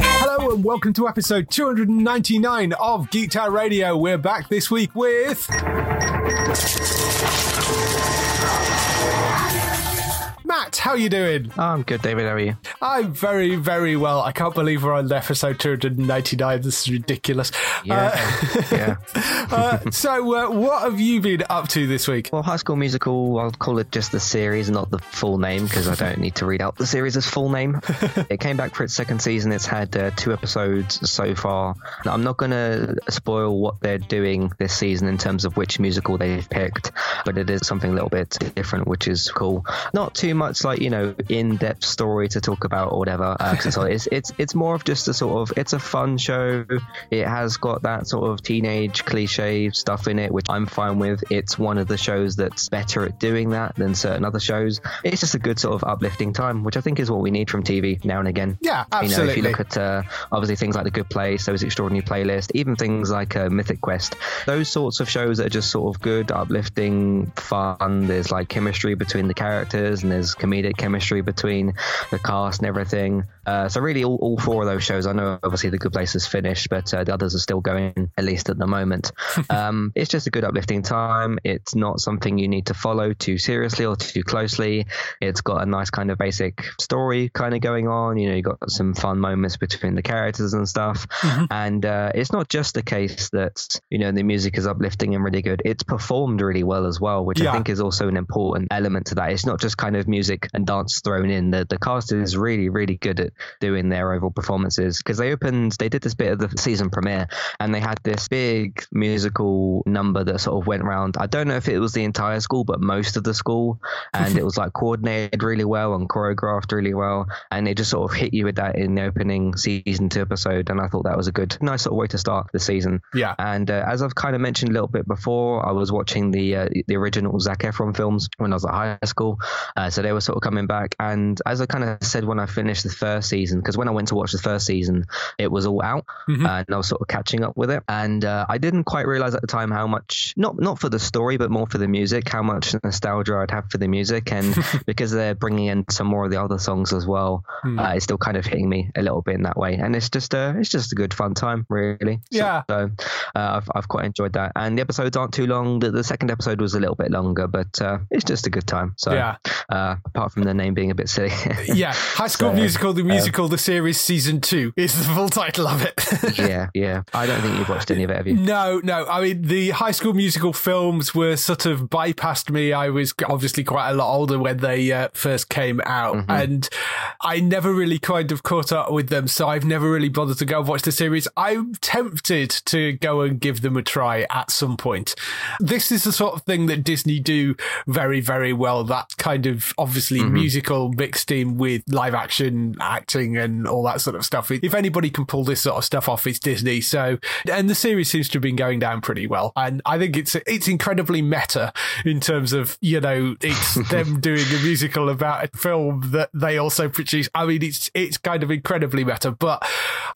Hello and welcome to episode 299 of Geek Town Radio. We're back this week with. Matt, how you doing? I'm good, David. How are you? I'm very, very well. I can't believe we're on episode 299. This is ridiculous. Yeah, Uh, yeah. uh, so, uh, what have you been up to this week? Well, High School Musical, I'll call it just the series, not the full name, because I don't need to read out the series' full name. it came back for its second season. It's had uh, two episodes so far. Now, I'm not going to spoil what they're doing this season in terms of which musical they've picked, but it is something a little bit different, which is cool. Not too much like you know in-depth story to talk about or whatever. Uh, it's, it's it's it's more of just a sort of it's a fun show. It has got that sort of teenage cliche stuff in it, which I'm fine with. It's one of the shows that's better at doing that than certain other shows. It's just a good sort of uplifting time, which I think is what we need from TV now and again. Yeah, You know, if you look at uh, obviously things like The Good Place, Zoey's Extraordinary Playlist, even things like uh, Mythic Quest, those sorts of shows that are just sort of good, uplifting, fun. There's like chemistry between the characters, and there's comedic chemistry between the cast and everything. Uh, so really, all, all four of those shows. I know obviously The Good Place is finished, but uh, the others are still going at least at the moment. um, it's just a good uplifting time. It's not something you need to follow too seriously or too closely. It's got a nice kind of basic story kind of going on. You know, you got some fun moments between the characters and stuff. And uh, it's not just a case that you know the music is uplifting and really good. It's performed really well as well, which Yeah. I think is also an important element to that. It's not just kind of music and dance thrown in. The the cast is really really good at doing their overall performances because they opened they did this bit of the season premiere and they had this big musical number that sort of went around. I don't know if it was the entire school, but most of the school, and it was like coordinated really well and choreographed really well, and it just sort of hit you with that in the opening season two episode, and I thought that was a good, nice sort of way to start the season. Yeah. And uh, as I've kind of mentioned a little bit before, I was watching the uh, the original Zac Efron films when I was at high school, uh, so they were sort of coming back. And as I kind of said when I finished the first season, because when I went to watch the first season, it was all out, Mm-hmm. and I was sort of catching up with it. And uh, I didn't quite realize at the time how much not not for the story, but more for the music, how much nostalgia I'd have for the music, and because they're bringing in some more of the other songs as well, Hmm. uh, it's still kind of hitting me a little bit in that way. And it's just uh, it's just a good fun time, really. Yeah. So, uh, I've I've quite enjoyed that, and the episodes aren't too long. The, the second episode was a little bit longer, but uh, it's just a good time. So Yeah. uh, apart from the name being a bit silly. Yeah, High School So, Musical, the musical, the series, season two is the full title of it. yeah, yeah. I don't think you've watched any of it, have you? No, no. I mean, the High School Musical films were sort of bypassed me. I was obviously quite a lot older when they uh, first came out, and I never really kind of caught up with them. So I've never really bothered to go and watch the series. I'm tempted to go and give them a try at some point. This is the sort of thing that Disney do very, very well. That kind of obviously musical mixed in with live action acting and all that sort of stuff. If anybody can pull this sort of stuff off, it's Disney. So, and the series seems to have been going down pretty well. And I think it's, it's incredibly meta in terms of, you know, it's them doing a musical about a film that they also produce. I mean, it's, it's kind of incredibly meta, but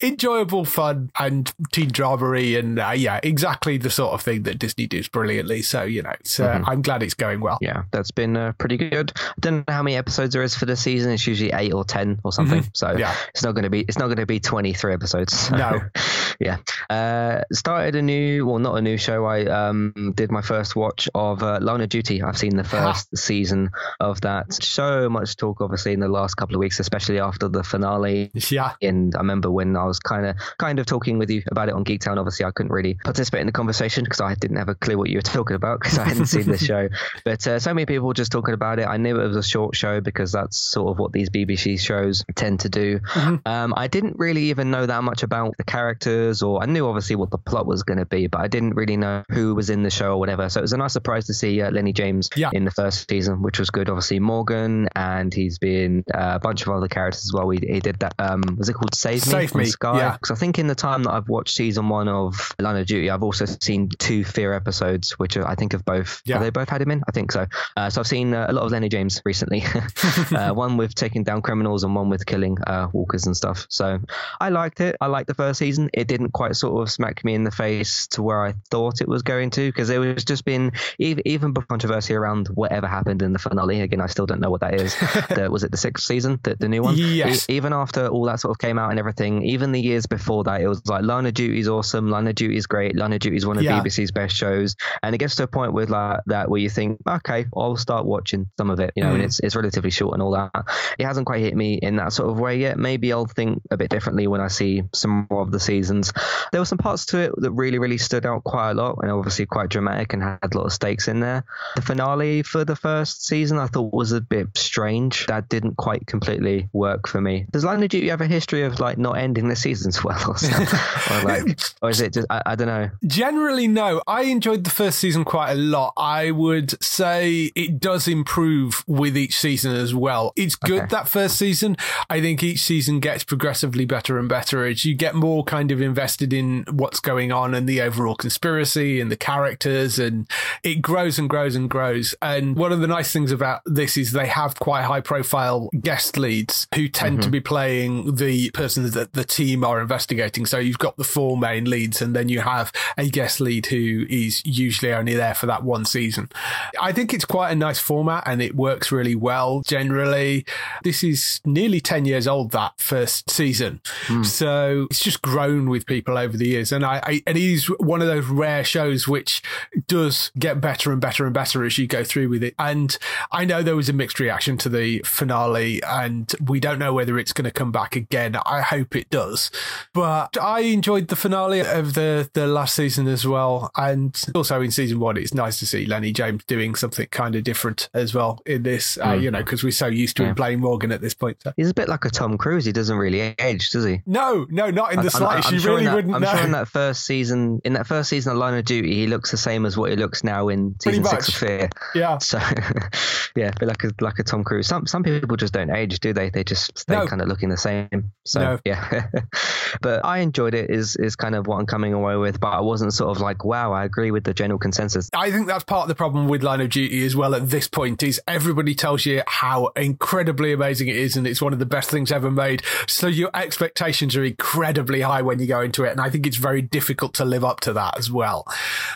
enjoyable fun and teen dramery and uh, yeah, exactly the sort of thing that Disney does brilliantly. So you know, uh, mm-hmm. I'm glad it's going well. Yeah, that's been uh, pretty good. I don't know how many episodes there is for the season. It's usually eight or ten or something. Mm-hmm. So yeah. it's not going to be it's not going to be 23 episodes. So, no. yeah. Uh, started a new, well, not a new show. I um, did my first watch of uh, Line of Duty. I've seen the first ah. season of that. So much talk, obviously, in the last couple of weeks, especially after the finale. Yeah. And I remember when I was kind of kind of talking with you about it on Geek Town. Obviously, I couldn't really participate in the conversation because I didn't have a clue what you were talking about because I hadn't seen the show. But uh, so many people were just talking about it. I knew it was a short show because that's sort of what these BBC shows tend to do. Mm-hmm. Um, I didn't really even know that much about the characters, or I knew obviously what the plot was going to be, but I didn't really know who was in the show or whatever. So it was a nice surprise to see uh, Lenny James yeah. in the first season, which was good. Obviously Morgan, and he's been uh, a bunch of other characters as well. He, he did that. Um, was it called Save Me? Save Me. Sky? Yeah. Because I think in the time that I've watched season one of Line of Duty, I've also seen two Fear episodes, which I think have both. Yeah. Have they both had him in? I think so. Uh, so I've seen uh, a lot of Lenny James recently. Uh, one with taking down criminals and one with killing uh, walkers and stuff. So I liked it. I liked the first season. It didn't quite sort of smack me in the face to where I thought it was going to because it was just been even even controversy around whatever happened in the finale. Again, I still don't know what that is. the, was it the sixth season, the, the new one? Yes. E- even after all that sort of came out and everything, even the years before that, it was like Line of Duty's awesome. Line of Duty's great. Line of Duty's one of yeah. BBC's best shows. And it gets to a point with like that where you think, okay, I'll start watching some of it. You know, mm. and it's it's relatively short and all that. It hasn't quite hit me in that sort of way yet. Maybe I'll think a bit differently when I see some more of the seasons. There were some parts to it that really, really stood out quite a lot and obviously quite dramatic and had a lot of stakes in there. The finale for the first season I thought was a bit strange. That didn't quite completely work for me. Does Line of Duty have a history of like not ending the seasons well or, or like, or is it just, I, I don't know. Generally, no. I enjoyed the first season quite a lot. I would say it does improve with each season as well. It's good okay. that first season. I think each season gets progressively better and better as you get more kind of invested in what's going on and the overall conspiracy and the characters and it grows and grows and grows. And one of the nice things about this is they have quite high profile guest leads who tend mm-hmm. to be playing the person that the team are investigating. So you've got the four main leads and then you have a guest lead who is usually only there for that one season. I think it's quite a nice format and it works really well generally. This is nearly 10 years old, that first season. Mm. So it's just grown with people over the years. And I, I, it is one of those rare shows which does get better and better and better as you go through with it. And I know there was a mixed reaction to the finale and we don't know whether it's going to come back again. I hope it does. But I enjoyed the finale of the, the last season as well. And also in season one, it's nice to see Lenny James doing something kind of different as well in this, uh, hmm. you know, because we're so used to yeah. him playing Morgan at this point. So. He's a bit like a Tom Cruise. He doesn't really age, does he? No, no, not in the slightest. You sure really that, wouldn't I'm know. sure in that first season, in that first season of Line of Duty, he looks the same as what he looks now in season six of Fear. Yeah. So, yeah, a bit like a like a Tom Cruise. Some some people just don't age, do they? They just stay no. kind of looking the same. So no. yeah. but I enjoyed it. Is is kind of what I'm coming away with. But I wasn't sort of like, wow, I agree with the general consensus. I think that's part of the problem with Line of Duty as well. At this point, is everybody tells you how incredibly amazing it is, and it's one of the best things ever made. So your expectations are incredibly high when you go into it, and I think it's very difficult to live up to that as well.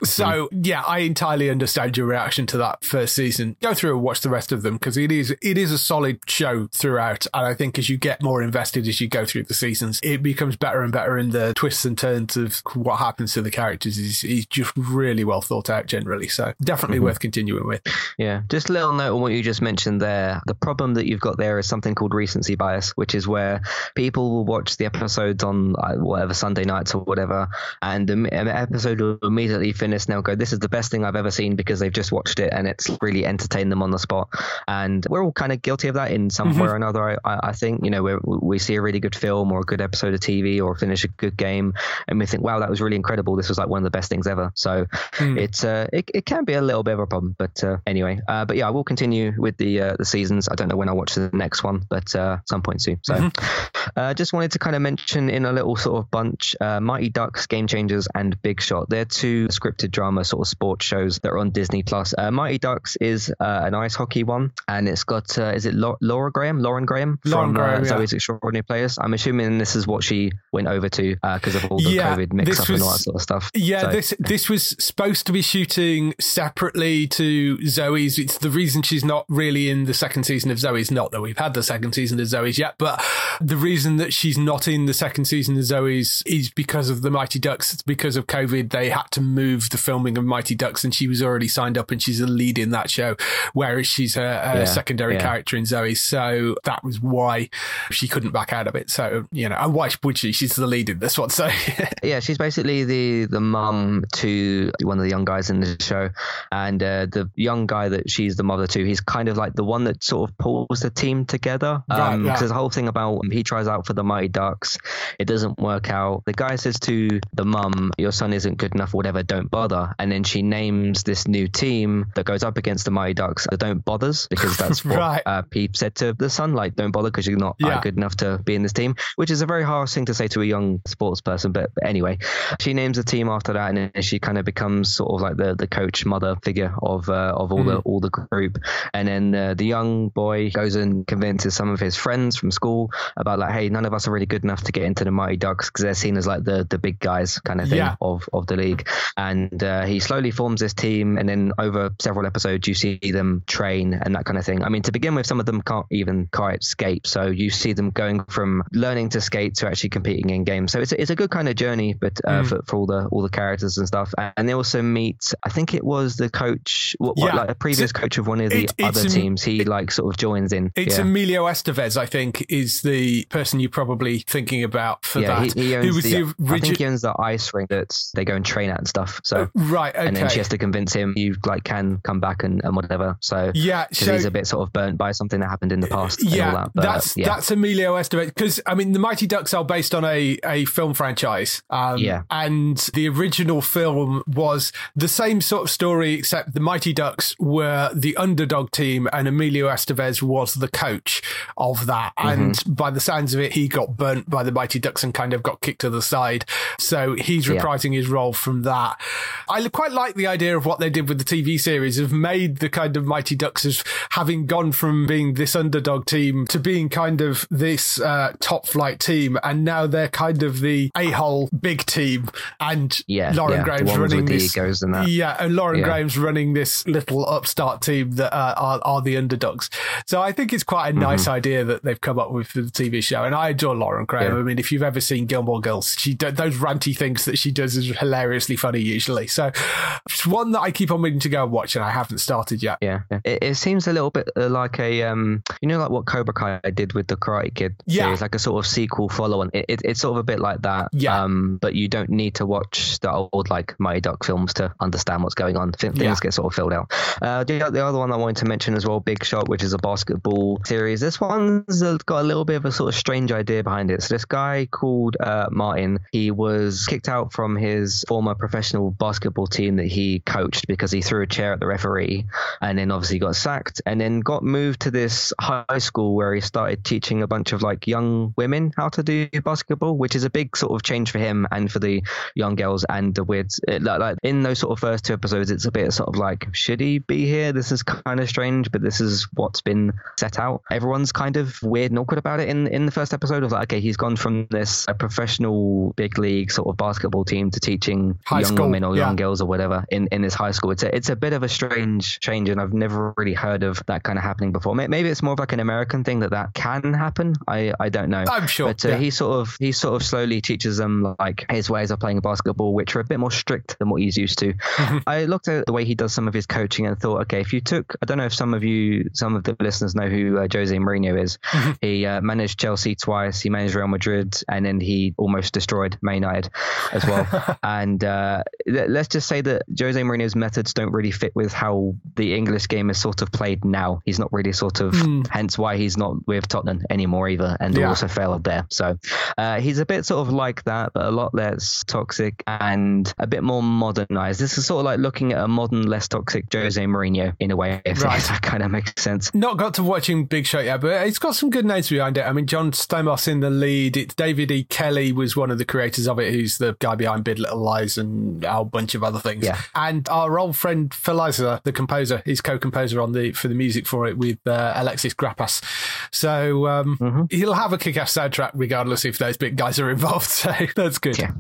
So mm-hmm. yeah, I entirely understand your reaction to that first season. Go through and watch the rest of them because it is it is a solid show throughout, and I think as you get more invested as you go through the seasons, it becomes better and better in the twists and turns of what happens to the characters. Is is just really well thought out generally. So definitely mm-hmm. worth continuing with. Yeah, just a little note on what you just mentioned there. The problem that you've got there is something called recency bias, which is where people will watch the episodes on uh, whatever Sunday nights or whatever, and the episode will immediately finish. And they'll go, "This is the best thing I've ever seen," because they've just watched it and it's really entertained them on the spot. And we're all kind of guilty of that in some mm-hmm. way or another. I, I think you know we we see a really good film or a good episode of TV or finish a good game, and we think, "Wow, that was really incredible. This was like one of the best things ever." So mm. it's uh, it, it can be a little bit of a problem, but uh, anyway, uh, but yeah, I will continue with the uh, the seasons. I don't know when I watch the next one, but uh, some point soon. So mm-hmm. uh, just wanted to kind of mention in a little sort of bunch, uh, Mighty Ducks, Game Changers, and Big Shot. They're two scripted drama sort of sports shows that are on Disney Plus. Uh, Mighty Ducks is uh, an ice hockey one, and it's got uh, is it Laura Graham, Lauren Graham Lauren from Graham, uh, Zoey's Extraordinary Players. I'm assuming this is what she went over to because uh, of all the Yeah, COVID mix up and all that sort of stuff. Yeah, So- this this was supposed to be shooting separately to Zoey's. It's the reason she's not really in the second season of Zoey's. Not that we've had the second season of Zoey's yet, but the reason that she's not in the second season of Zoey's is because of the Mighty Ducks. It's because of COVID. They had to move the filming of Mighty Ducks, and she was already signed up, and she's a lead in that show, whereas she's a, a Yeah, secondary yeah. character in Zoey. So that was why she couldn't back out of it. So you know, and why would she? She's the lead in this one. So Yeah, she's basically the the mum to one of the young guys in the show, and uh, the young guy that she's the mother to, he's kind of like the one that sort of pulls the team together. Right, Um, yeah. 'Cause there's a whole thing about he tries out for the Mighty Ducks, it doesn't work out. The guy says to the mum, "Your son isn't good enough, whatever. Don't bother." And then she names this new team that goes up against the Mighty Ducks. The Don't bothers because that's what Right. uh, Pete said to the son, like, "Don't bother because you're not uh, good enough to be in this team," which is a very harsh thing to say to a young sports person. But, but anyway, she names the team after that, and then she kind of becomes sort of like the, the coach, mother figure of uh, of all the all the group. And then uh, the young boy goes and convinces some of his friends from school about like, hey, none of us are really good enough to get into the Mighty Ducks because they're seen as like the the big guys kind of thing Yeah. of of the league. And uh, he slowly forms this team, and then over several episodes, you see them train and that kind of thing. I mean, to begin with, some of them can't even quite skate, so you see them going from learning to skate to actually competing in games. So it's a, it's a good kind of journey, but uh, Mm. for, for all the all the characters and stuff. And they also meet, I think it was the coach, what, what, like a previous So coach of one of the it- other teams. He like sort of joins in. It's yeah. Emilio Estevez, I think, is the person you're probably thinking about for yeah, that. he, he Who was the, the I think he owns the ice rink that they go and train at and stuff. So right? Okay. and then she has to convince him you like can come back and, and whatever. So yeah, so he's a bit sort of burnt by something that happened in the past. and yeah, all that. But, that's yeah. that's Emilio Estevez because I mean the Mighty Ducks are based on a a film franchise. Um, Yeah. and the original film was the same sort of story except the Mighty Ducks were the underdog team and Emilio Estevez was the coach of that. Mm-hmm. And by the sounds of it, he got burnt by the Mighty Ducks and kind of got kicked to the side. So he's Yeah. reprising his role from that. I quite like the idea of what they did with the TV series of made the kind of Mighty Ducks as having gone from being this underdog team to being kind of this uh, top flight team, and now they're kind of the a hole big team, and Yeah, Lauren yeah, Graham's running this. and. Yeah, and Lauren Yeah. Graham's running this little upstart team that uh, are, are the underdogs. So I think it's quite a Mm-hmm. nice idea that they've come up with for the TV show, and I adore Lauren Graham. Yeah. I mean, if you've ever seen Gilmore Girls, she those ranty things that she does is hilariously funny usually. So it's one that I keep on meaning to go and watch, and I haven't started yet. Yeah, yeah. It, it seems a little bit uh, like a um, you know, like what Cobra Kai did with the Karate Kid Yeah. it's like a sort of sequel follow-on. It, it, it's sort of a bit like that. Yeah. Um, but you don't need to watch the old like Mighty Duck films to understand what's going on. Things Yeah. get sort of filled out. Uh, the, the other one I wanted to mention as well, Big Shot, which is a basketball series. This one's uh, got a little bit of a sort of strange idea behind it. So this guy called uh, Martin, he was kicked out from his former professional basketball team that he coached because he threw a chair at the referee, and then obviously got sacked, and then got moved to this high school where he started teaching a bunch of like young women how to do basketball, which is a big sort of change for him and for the young girls and the weirds. It, like, like in those sort of first two episodes, it's a bit sort of like, should he be here? This is kind of strange, but this is what's been set out. Everyone's kind of weird and awkward about it in in the first episode of like, okay, he's gone from this a professional big league sort of basketball team to teaching High young school, women or yeah. young girls or whatever in, in this high school. It's a, it's a bit of a strange change, and I've never really heard of that kind of happening before. Maybe it's more of like an American thing that that can happen. I, I don't know. I'm sure. But uh, yeah. he sort of he sort of slowly teaches them like his ways of playing basketball, which are a bit more strict than what he's used to. Mm-hmm. I looked at the way he does some of his coaching and thought, okay, if you took, I don't know if some of you, some of the listeners know who uh, Jose Mourinho is. He uh, managed Chelsea twice. He managed Real Madrid, and then he almost destroyed Man United as well. and uh, let- let's just say that Jose Mourinho's methods don't really fit with how the English game is sort of played now. He's not really sort of, hence why he's not with Tottenham anymore either, and Yeah. also failed there. So uh, he's a bit sort of like that, but a lot less toxic and a bit more modernized. This is sort of like looking at a modern, less toxic Jose Mourinho in a way, if, Right. if that kind of makes sense. Not got to watching Big Shot yet, but it's got some good names behind it. I mean, John Stamos in the lead. It's David E. Kelley was one of the creators of it, who's the guy behind Big Little Lies and a whole bunch of other things. Yeah. And our old friend Phil Isler, the composer, he's co-composer on the for the music for it with uh, Alexis Grappas. So um, Mm-hmm. he'll have a kick-ass soundtrack regardless regardless if those big guys are involved. So that's good. Yeah.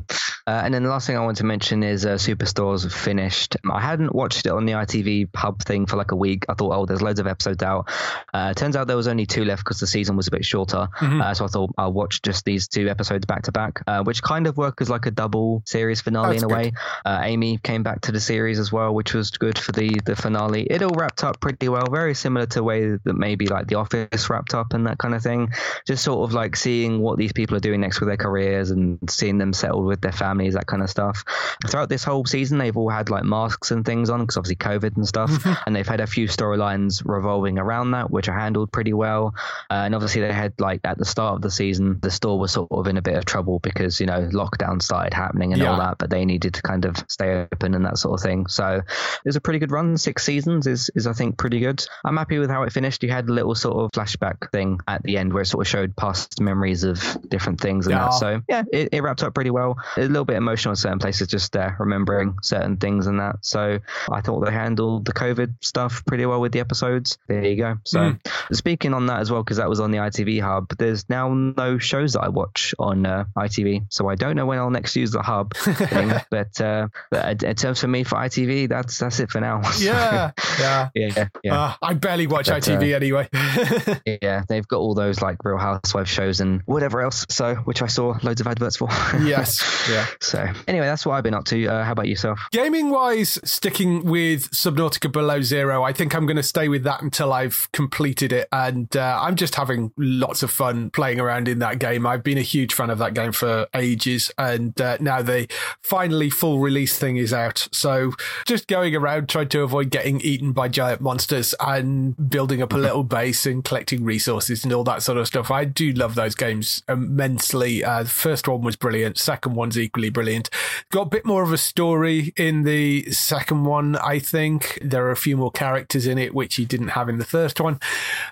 Uh, and then the last thing I want to mention is uh, Superstores finished. I hadn't watched it on the ITV hub thing for like a week. I thought, oh, there's loads of episodes out. Uh, turns out there was only two left because the season was a bit shorter. Mm-hmm. Uh, so I thought I'll watch just these two episodes back to back, uh, which kind of work as like a double series finale That's in a good. way. Uh, Amy came back to the series as well, which was good for the the finale. It all wrapped up pretty well, very similar to the way that maybe like The Office wrapped up and that kind of thing. Just sort of like seeing what these people are doing next with their careers and seeing them settled with their families, that kind of stuff. Throughout this whole season, they've all had like masks and things on because obviously COVID and stuff, and they've had a few storylines revolving around that, which are handled pretty well. Uh, and obviously, they had like at the start of the season, the store was sort of in a bit of trouble because you know lockdown started happening and yeah. all that, but they needed to kind of stay open and that sort of thing. So it was a pretty good run. Six seasons is is I think pretty good. I'm happy with how it finished. You had a little sort of flashback thing at the end where it sort of showed past memories of different things and yeah. that. So yeah, it, it, wrapped up pretty well. A little bit emotional in certain places, just uh, remembering certain things and that. So I thought they handled the COVID stuff pretty well with the episodes. There you go. So mm. speaking on that as well, because that was on the ITV hub, there's now no shows that I watch on uh, ITV, so I don't know when I'll next use the hub. thing, but uh, but in terms for me for ITV, that's that's it for now. Yeah, yeah, yeah. yeah. Uh, I barely watch but, ITV uh, anyway. yeah, they've got all those like Real Housewives shows and whatever else. So which I saw loads of adverts for. yes. Yeah. So anyway, that's what I've been up to. Uh, how about yourself? Gaming wise, sticking with Subnautica Below Zero, I think I'm going to stay with that until I've completed it, and uh, I'm just having lots of fun playing around in that game. I've been a huge fan of that game for ages, and uh, now the finally full release thing is out. So just going around trying to avoid getting eaten by giant monsters and building up a little base and collecting resources and all that sort of stuff. I do love those games immensely. Uh, the first one was brilliant. Second one's equally brilliant. Got a bit more of a story in the second one, I think. There are a few more characters in it, which you didn't have in the first one.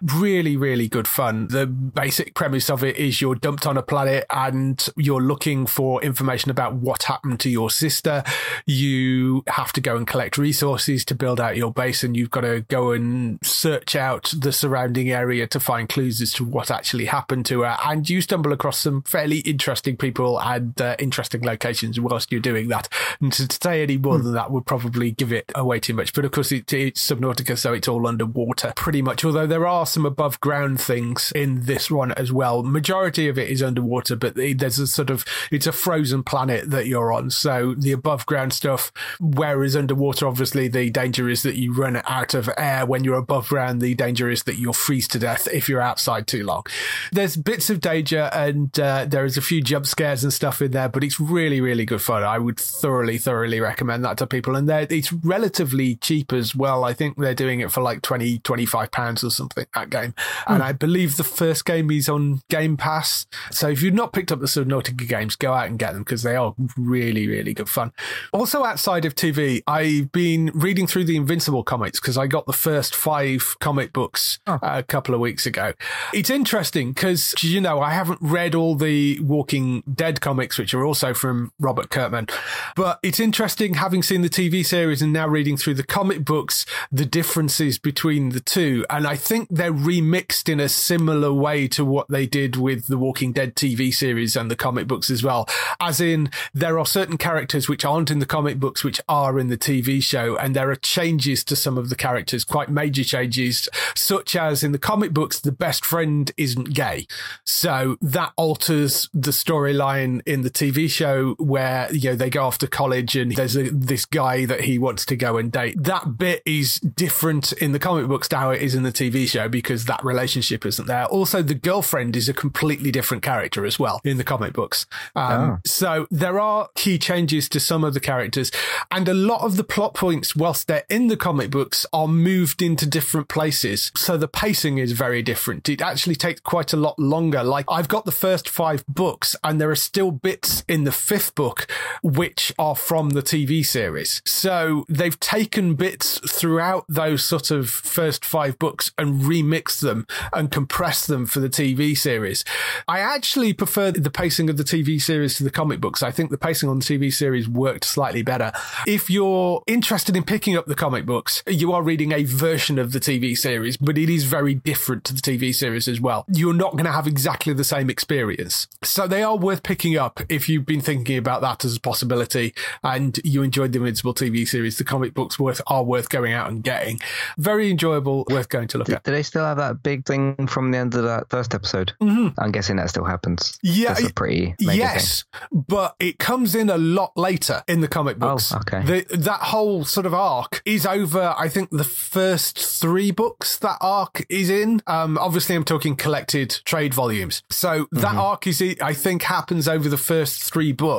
Really, really good fun. The basic premise of it is you're dumped on a planet and you're looking for information about what happened to your sister. You have to go and collect resources to build out your base, and you've got to go and search out the surrounding area to find clues as to what actually happened to her. And you stumble across some fairly interesting people and uh, interesting locations whilst you're doing that. And to, to say any more mm. than that would probably give it away too much. But of course, it, it's Subnautica, so it's all underwater pretty much. Although there are some above ground things in this one as well. Majority of it is underwater, but there's a sort of it's a frozen planet that you're on. So the above ground stuff, whereas underwater, obviously the danger is that you run out of air. When you're above ground, the danger is that you'll freeze to death if you're outside too long. There's bits of danger and uh, there is a few jump scares and stuff in there, but it's really, really really good fun. I would thoroughly, thoroughly recommend that to people. And it's relatively cheap as well. I think they're doing it for like 20, 25 pounds or something, that game. Mm. And I believe the first game is on Game Pass. So if you've not picked up the Subnautica games, go out and get them because they are really, really good fun. Also, outside of TV, I've been reading through the Invincible comics because I got the first five comic books oh. a couple of weeks ago. It's interesting because, you know, I haven't read all the Walking Dead comics, which are also from Robert Kirkman, but it's interesting having seen the TV series and now reading through the comic books, the differences between the two. And I think they're remixed in a similar way to what they did with the Walking Dead TV series and the comic books as well. As in, there are certain characters which aren't in the comic books, which are in the TV show, and there are changes to some of the characters, quite major changes, such as in the comic books, the best friend isn't gay. So that alters the storyline in the TV show where, you know, they go off to college and there's a, this guy that he wants to go and date. That bit is different in the comic books to how it is in the TV show because that relationship isn't there. Also, the girlfriend is a completely different character as well in the comic books. Um, oh. So there are key changes to some of the characters, and a lot of the plot points, whilst they're in the comic books, are moved into different places. So the pacing is very different. It actually takes quite a lot longer. Like I've got the first five books, and there are still bits in the fifth book, which are from the TV series. So they've taken bits throughout those sort of first five books and remixed them and compressed them for the TV series. I actually prefer the pacing of the TV series to the comic books. I think the pacing on the TV series worked slightly better. If you're interested in picking up the comic books, you are reading a version of the TV series, but it is very different to the TV series as well. You're not going to have exactly the same experience. So they are worth picking up if you've been thinking about that as a possibility and you enjoyed the Invincible TV series. The comic books worth are worth going out and getting. Very enjoyable, worth going to look at. do they still have that big thing from the end of that first episode? I'm guessing that still happens. Yeah, That's a pretty yes, but it comes in a lot later in the comic books. Oh, okay. The, that whole sort of arc is over. I think the first three books that arc is in. Um, obviously, I'm talking collected trade volumes. So that Mm-hmm. arc is, I think, happens over the first three books.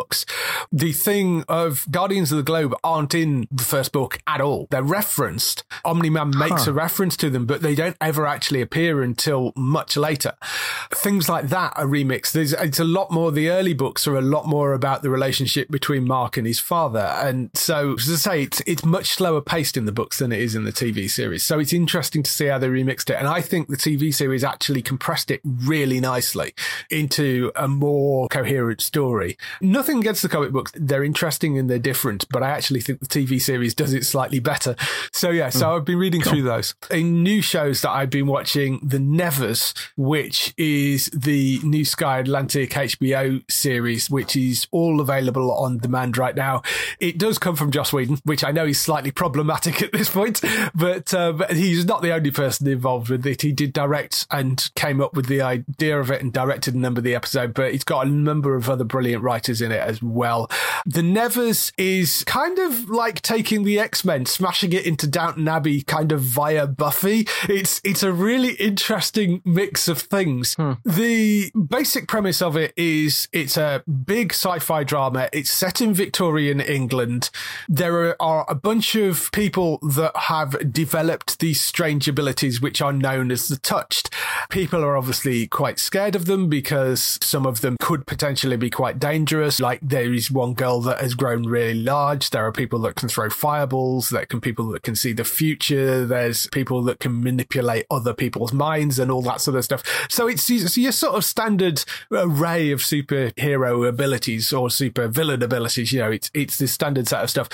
The thing of Guardians of the Globe aren't in the first book at all. They're referenced. Omni Man makes Huh. a reference to them, but they don't ever actually appear until much later. Things like that are remixed. There's, it's a lot more, the early books are a lot more about the relationship between Mark and his father. And so, as I say, it's, it's much slower paced in the books than it is in the TV series. So it's interesting to see how they remixed it. And I think the TV series actually compressed it really nicely into a more coherent story. Nothing against the comic books. They're interesting and they're different, but I actually think the TV series does it slightly better. So yeah, so I've been reading through those. In new shows that I've been watching, The Nevers, which is the New Sky Atlantic HBO series, which is all available on demand right now. It does come from Joss Whedon, which I know is slightly problematic at this point, but, uh, but he's not the only person involved with it. He did direct and came up with the idea of it and directed a number of the episode, but it's got a number of other brilliant writers in it as well. The Nevers is kind of like taking the X-Men, smashing it into Downton Abbey kind of via Buffy. It's, it's a really interesting mix of things. Hmm. The basic premise of it is it's a big sci-fi drama. It's set in Victorian England. There are a bunch of people that have developed these strange abilities, which are known as the touched. People are obviously quite scared of them because some of them could potentially be quite dangerous. Like there is one girl that has grown really large. There are people that can throw fireballs. There can people that can see the future. There's people that can manipulate other people's minds and all that sort of stuff. So it's, it's your sort of standard array of superhero abilities or super villain abilities. You know, it's, it's this standard set of stuff.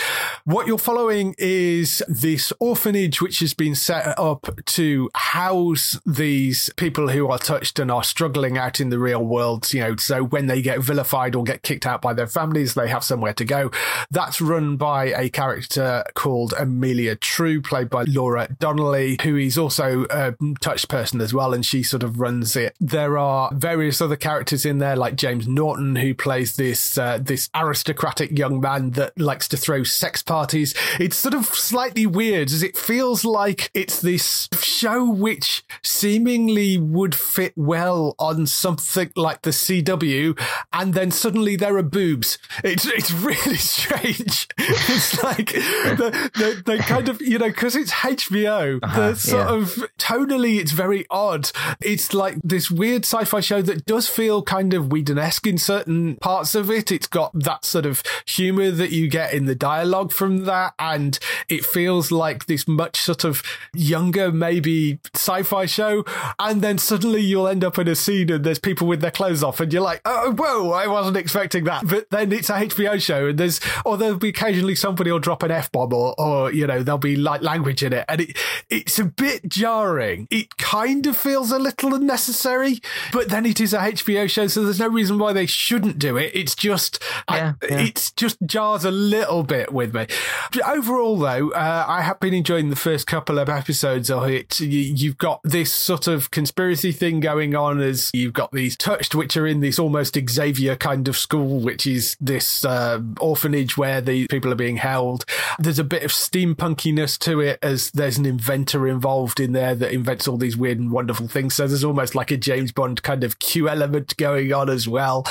What you're following is this orphanage, which has been set up to house these people who are touched and are struggling out in the real world. You know, so when they get vilified or get kicked out by their families, they have somewhere to go. That's run by a character called Amalia True, played by Laura Donnelly, who is also a touched person as well, and she sort of runs it. There are various other characters in there, like James Norton, who plays this uh, this aristocratic young man that likes to throw sex parties. It's sort of slightly weird, as it feels like it's this show which seemingly would fit well on something like the CW, and then suddenly there are boobs. It's it's really strange. It's like the, the, they kind of you know because it's HBO, uh-huh, the sort yeah. of tonally it's very odd. It's like this weird sci-fi show that does feel kind of Whedon-esque in certain parts of it. It's got that sort of humor that you get in the dialogue from that, and it feels like this much sort of younger, maybe sci-fi show. And then suddenly you'll end up in a scene and there's people with their clothes off, and you're like, oh, whoa, I wasn't expecting that. But then it's a HBO show, and there's, or there'll be occasionally somebody will drop an F bomb, or, or, you know, there'll be like language in it. And it, it's a bit jarring. It kind of feels a little unnecessary, but then it is a HBO show, so there's no reason why they shouldn't do it. It's just, Yeah, I, yeah. it's just jars a little bit with me. But overall, though, uh, I have been enjoying the first couple of episodes of it. You, you've got this sort of conspiracy thing going on as you've got these touched, which are in this almost Xavier kind of school, which is this uh, orphanage where the people are being held. There's a bit of steampunkiness to it as there's an inventor involved in there that invents all these weird and wonderful things. So there's almost like a James Bond kind of Q element going on as well.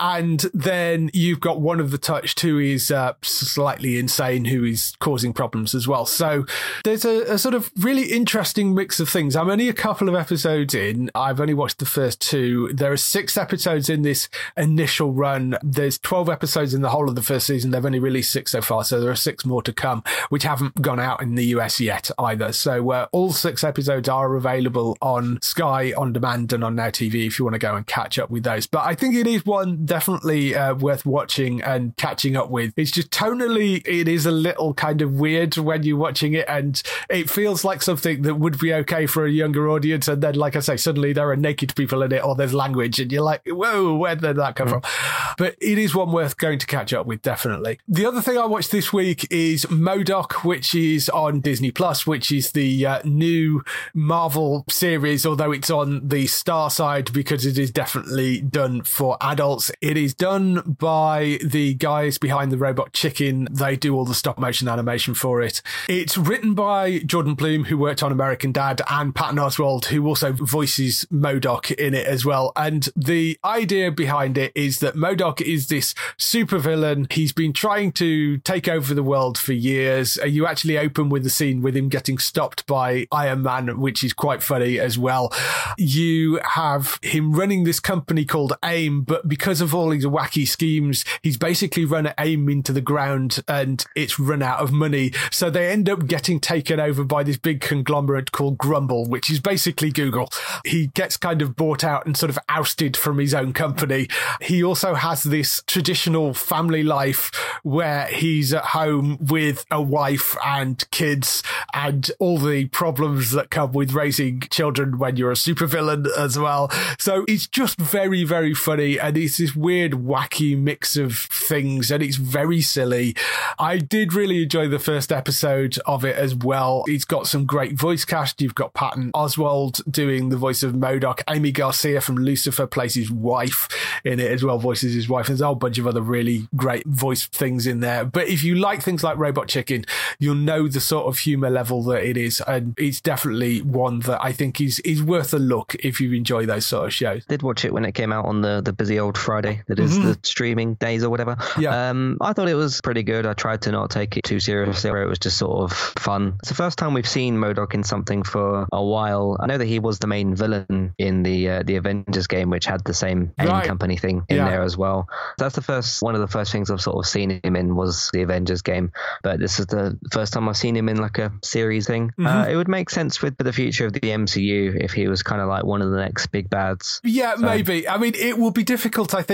And then you've got one of the touched who is uh, slightly insane, who is causing problems as well. So there's a, a sort of really interesting mix of things. I'm only a couple of episodes in. I've only watched the first two. There are six episodes in this initial run. There's 12 episodes in the whole of the first season. They've only released six so far. So there are six more to come, which haven't gone out in the US yet either. So uh, all six episodes are available on Sky on demand and on Now TV if you want to go and catch up with those. But I think it is one definitely uh, worth watching and catching up with. It's just tonally, it is a little kind of weird when you're watching it and it feels like something that would be okay for a younger audience. And then, like I say, suddenly there are naked people in it or there's language and you're like, whoa, where did that come mm. from? But it is one worth going to catch up with, definitely. The other thing I watched this week is MODOK, which is on Disney Plus, which is the uh, new Marvel series, although it's on the Star side because it is definitely done for adults. It is done by the guys behind the Robot Chicken. They do all the stop motion animation for it. It's written by Jordan Blum, who worked on American Dad, and Patton Oswalt, who also voices MODOK in it as well. And the idea behind it is that MODOK is this supervillain. He's been trying to take over the world for years. Uh, you actually open with the scene with him getting stopped by Iron Man, which is quite funny as well. You have him running this company called AIM, but because of all his wacky schemes, he's basically run AIM into the ground and it's run out of money. So they end up getting taken over by this big conglomerate called Grumble, which is basically Google. He gets kind of bought out and sort of ousted from his own company. He also has this traditional family life where he's at home with a wife and kids and all the problems that come with raising children when you're a supervillain as well. So it's just very, very funny. And it's this weird, wacky mix of things. And it's very silly. I did really enjoy the first episode of it as well. It's got some great voice cast. You've got Patton Oswalt doing the voice of MODOK. Aimee Garcia from Lucifer plays his wife in it as well, voices his wife. There's a whole bunch of other really great voice things in there. But if you like things like Robot Chicken, you'll know the sort of humor level that it is. And it's definitely one that I think is, is worth a look if you enjoy those sort of shows. Did watch it when it came out on the, the busy old Friday that is mm-hmm. the streaming days or whatever. Yeah. Um, I thought it was pretty good. I tried to not take it too seriously, where it was just sort of fun. It's the first time we've seen MODOK in something for a while. I know that he was the main villain in the uh, the Avengers game, which had the same AIM company thing in yeah. there as well. That's the first one of the first things I've sort of seen him in was the Avengers game. But this is the first time I've seen him in like a series thing. Mm-hmm. Uh, it would make sense with the future of the MCU if he was kind of like one of the next big bads. Yeah, so. maybe. I mean, it will be difficult, I think,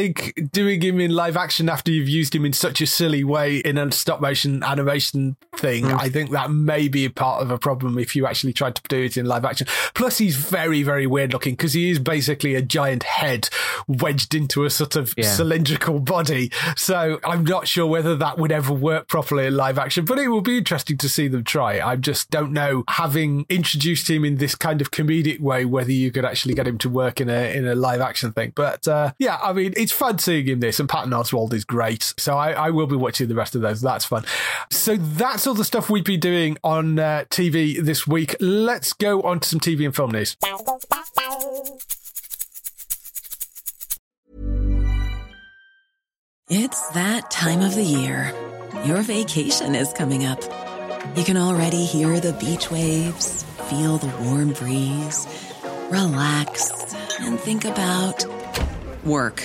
doing him in live action after you've used him in such a silly way in a stop motion animation thing. Mm. I think that may be part of a problem if you actually tried to do it in live action. Plus, he's very, very weird looking because he is basically a giant head wedged into a sort of yeah. cylindrical body. So I'm not sure whether that would ever work properly in live action, but it will be interesting to see them try. I just don't know, having introduced him in this kind of comedic way, whether you could actually get him to work in a in a live action thing. But uh, yeah, I mean, it's fun seeing him this, and Patton Oswalt is great. So I, I, will be watching the rest of those. That's fun. So that's all the stuff we've been doing on uh, TV this week. Let's go on to some TV and film news. It's that time of the year. Your vacation is coming up. You can already hear the beach waves, feel the warm breeze, relax, and think about work.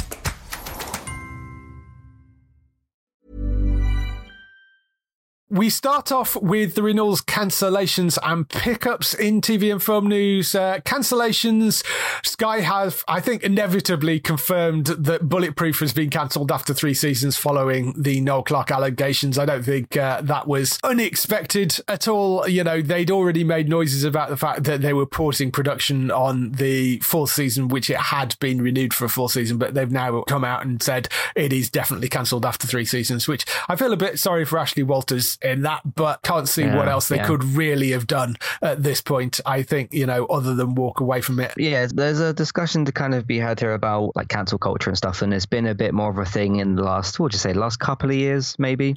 We start off with the renewals, cancellations, and pickups in TV and film news. Uh, cancellations, Sky have, I think, inevitably confirmed that Bulletproof has been cancelled after three seasons following the Noel Clarke allegations. I don't think uh, that was unexpected at all. You know, they'd already made noises about the fact that they were pausing production on the fourth season, which it had been renewed for a fourth season, but they've now come out and said it is definitely cancelled after three seasons, which I feel a bit sorry for Ashley Walters in that, but can't see Yeah, what else they yeah. could really have done at this point. I think, you know, other than walk away from it. Yeah, there's a discussion to kind of be had here about like cancel culture and stuff, and it's been a bit more of a thing in the last, what would you say, last couple of years, maybe.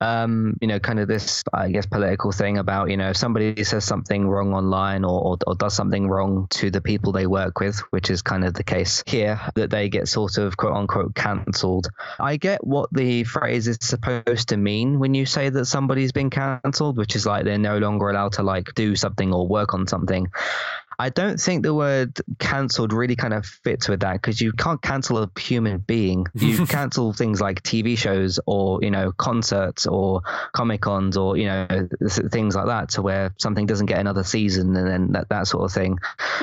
Um, you know, kind of this, I guess, political thing about you know, if somebody says something wrong online or, or or does something wrong to the people they work with, which is kind of the case here, that they get sort of quote unquote cancelled. I get what the phrase is supposed to mean when you say that somebody's been cancelled, which is like they're no longer allowed to like do something or work on something. I don't think the word cancelled really kind of fits with that because you can't cancel a human being. You cancel things like TV shows or, you know, concerts or Comic Cons or, you know, things like that to where something doesn't get another season and then that, that sort of thing.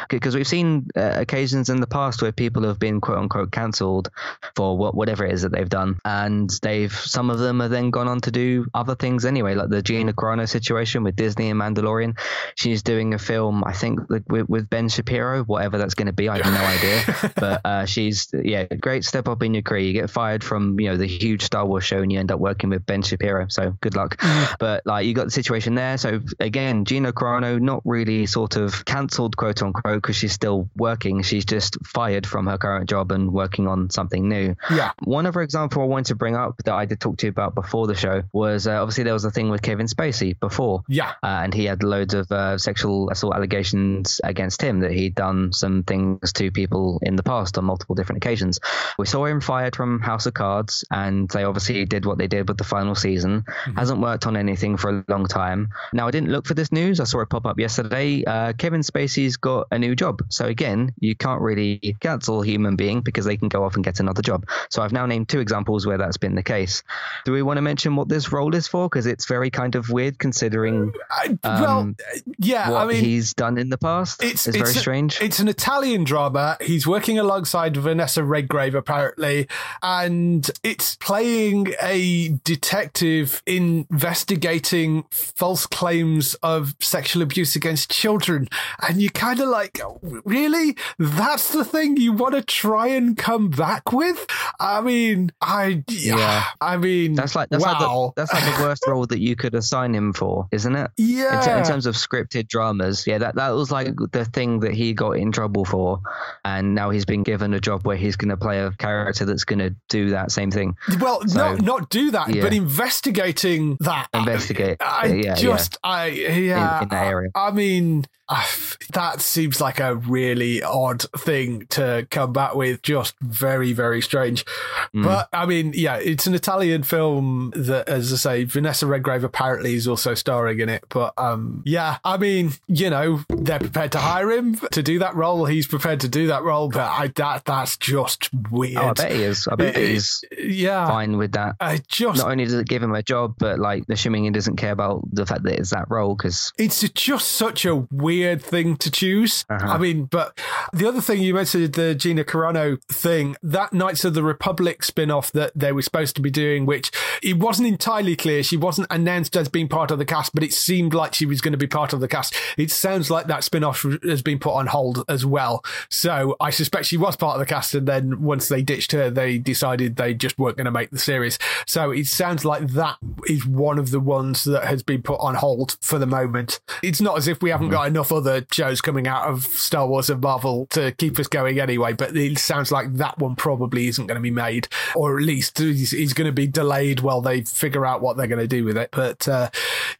Because we've seen uh, occasions in the past where people have been quote unquote cancelled for what, whatever it is that they've done. And they've, some of them have then gone on to do other things anyway, like the Gina Carano situation with Disney and Mandalorian. She's doing a film, I think, with, with Ben Shapiro, whatever that's going to be. I have no idea. But uh, she's, yeah, great step up in your career. You get fired from, you know, the huge Star Wars show and you end up working with Ben Shapiro. So good luck. But like you got the situation there. So again, Gina Carano, not really sort of cancelled, quote unquote, because she's still working. She's just fired from her current job and working on something new. Yeah. One other example I wanted to bring up that I did talk to you about before the show was uh, obviously there was a thing with Kevin Spacey before. Yeah. Uh, and he had loads of uh, sexual assault allegations against him that he'd done some things to people in the past on multiple different occasions. We saw him fired from House of Cards, and they obviously did what they did with the final season. Hasn't worked on anything for a long time. Now, I didn't look for this news. I saw it pop up yesterday. Uh, Kevin Spacey's got a new job. So, again, you can't really cancel a human being because they can go off and get another job. So, I've now named two examples where that's been the case. Do we want to mention what this role is for? Because it's very kind of weird considering I, well, Um, yeah, what I mean, he's done in the past. It's, It's, very a- strange. It's an Italian drama. He's working alongside Vanessa Redgrave, apparently, and it's playing a detective investigating false claims of sexual abuse against children. And you kind of like, really? That's the thing you want to try and come back with? I mean, I, Yeah. I mean, that's like that's like wow. the, that's like the worst role that you could assign him for, isn't it? In, yeah. in terms of scripted dramas, yeah, that that was like the thing that he got in trouble for, and now he's been given a job where he's going to play a character that's going to do that same thing. Well, So- not not do that, yeah. but investigating that. Investigate, I yeah, yeah. just, I yeah, in that area. I mean, I- that seems like a really odd thing to come back with. Just very, very strange. Mm. But I mean, yeah, it's an Italian film that, as I say, Vanessa Redgrave apparently is also starring in it. But um, yeah, I mean, you know, they're prepared to hire him to do that role. He's prepared to do that role, but I that that's just weird. Oh, I bet he is. I bet It- he's yeah, fine with that. I just Not only does it give him a job, but like assuming he doesn't care about the fact that it's that role, because it's just such a weird thing to choose. Uh-huh. I mean, but the other thing you mentioned, the Gina Carano thing, that Knights of the Republic spin off that they were supposed to be doing, which it wasn't entirely clear. She wasn't announced as being part of the cast, but it seemed like she was going to be part of the cast. It sounds like that spin off has been put on hold as well. So I suspect she was part of the cast. And then once they ditched her, they decided they just weren't going to make the series. So it sounds like that is one of the ones that has been put on hold for the moment. It's not as if we haven't got enough other shows coming out of Star Wars and Marvel to keep us going anyway, but it sounds like that one probably isn't going to be made, or at least is, going to be delayed while they figure out what they're going to do with it. But uh,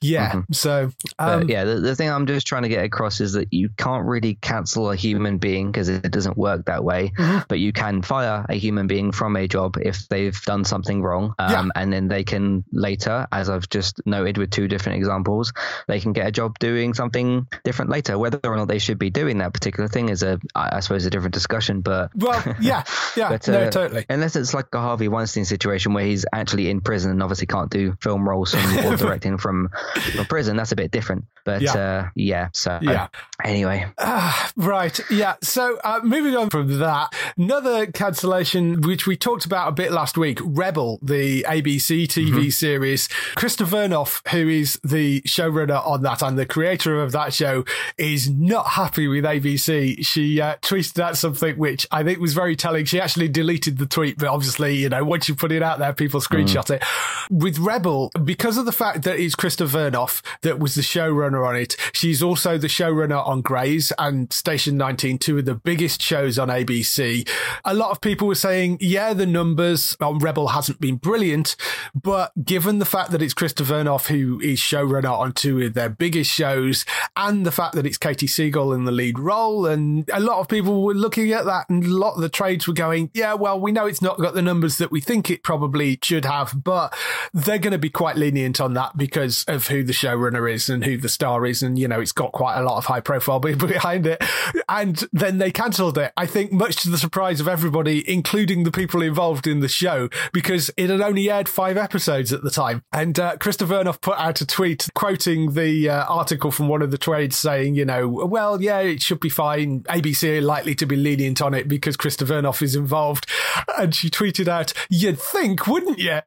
yeah, so But um, yeah, the, the thing I'm just trying to get across is that you can't really cancel a human being because it doesn't work that way. Mm-hmm. But you can fire a human being from a job if they've done something wrong. Um, Yeah. And then they can later, as I've just noted with two different examples, they can get a job doing something different later. Whether or not they should be doing that particular thing is a, I suppose, a different discussion. But well, yeah, yeah, but, no, uh, totally. Unless it's like a Harvey Weinstein situation where he's actually in prison and obviously can't do film roles from, or directing from, from prison, that's a bit different. But Yeah. uh, yeah, so Yeah. anyway, Ah, right. Yeah. So uh, moving on from that, another cancellation, which we talked about a bit last week, Rebel, the ABC TV series. Krista Vernoff, who is the showrunner on that and the creator of that show, is not happy with ABC. She uh, tweeted out something which I think was very telling. She actually deleted the tweet, but obviously, you know, once you put it out there, people screenshot it. With Rebel, because of the fact that it's Krista Vernoff that was the showrunner on it, she's also the showrunner on Grey's and Station 19, two of the biggest shows on ABC. A lot of people were saying, yeah, the numbers on Rebel hasn't been brilliant, but given the fact that it's Krista Vernoff who is showrunner on two of their biggest shows and the fact that it's Katie Siegel in the lead role, and a lot of people were looking at that and a lot of the trades were going, yeah, well, we know it's not got the numbers that we think it probably should have, but they're going to be quite lenient on that because of who the showrunner is and who the star is. And, you know, it's got quite a lot of high profile people behind it. And then they cancelled it, I think, much to the surprise of everybody, including the people involved in the show, because it had only aired five episodes at the time. And uh, Krista Vernoff put out a tweet quoting the uh, article from one of the trades saying, you know, well, yeah, it should be fine. ABC are likely to be lenient on it because Krista Vernoff is involved. And she tweeted out, you'd think, wouldn't you?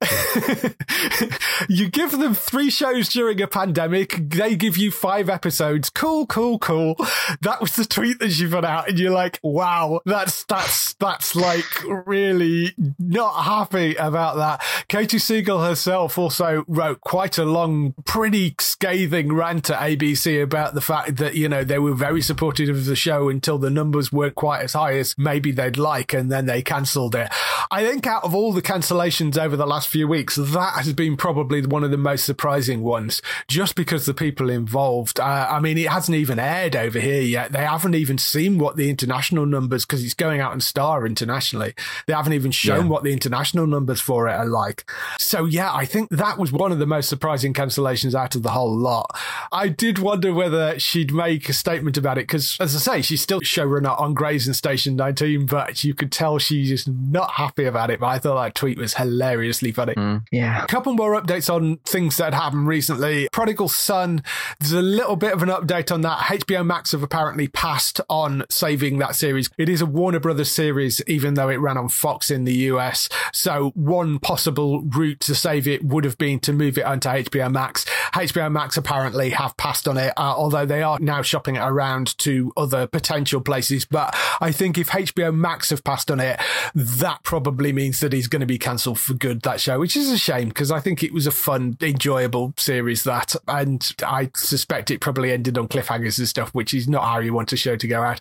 you give them three shows during a pandemic. They give you five episodes. Cool, cool, cool. That was the tweet that she put out. And you're like, wow, that's, that's, that's like really not happy about that. Katie Siegel herself also wrote quite a long, pretty scathing rant at ABC about the fact that, you know, they were very supportive of the show until the numbers weren't quite as high as maybe they'd like. And then they cancelled it. I think out of all the cancellations over the last few weeks, that has been probably one of the most surprising ones, just because the people involved. Uh, I mean, it hasn't even aired over here yet. They haven't even seen what the international numbers, because it's going out and star internationally. They haven't even shown yeah. what the international numbers for it are like. So yeah, I think that was one of the most surprising cancellations out of the whole lot. I did wonder whether she'd make a statement about it, because as I say, she's still showrunner on Grey's and Station 19, but you could tell she's not happy about it. But I thought that tweet was hilariously funny. Mm, yeah. A couple more updates on things that happened recently. Prodigal Son, there's a little bit of an update on that. HBO Max have apparently passed on saving that series. It is a Warner Brothers series, even though it ran on Fox in the US. So one possible route to save it would have been to move it onto HBO Max. HBO Max apparently have passed on it, uh, although they are now shopping it around to other potential places. But I think if HBO Max have passed on it, that probably means that he's going to be cancelled for good, that show, which is a shame because I think it was a fun, enjoyable series that, and I suspect it probably ended on cliffhangers and stuff, which is not how you want a show to go out.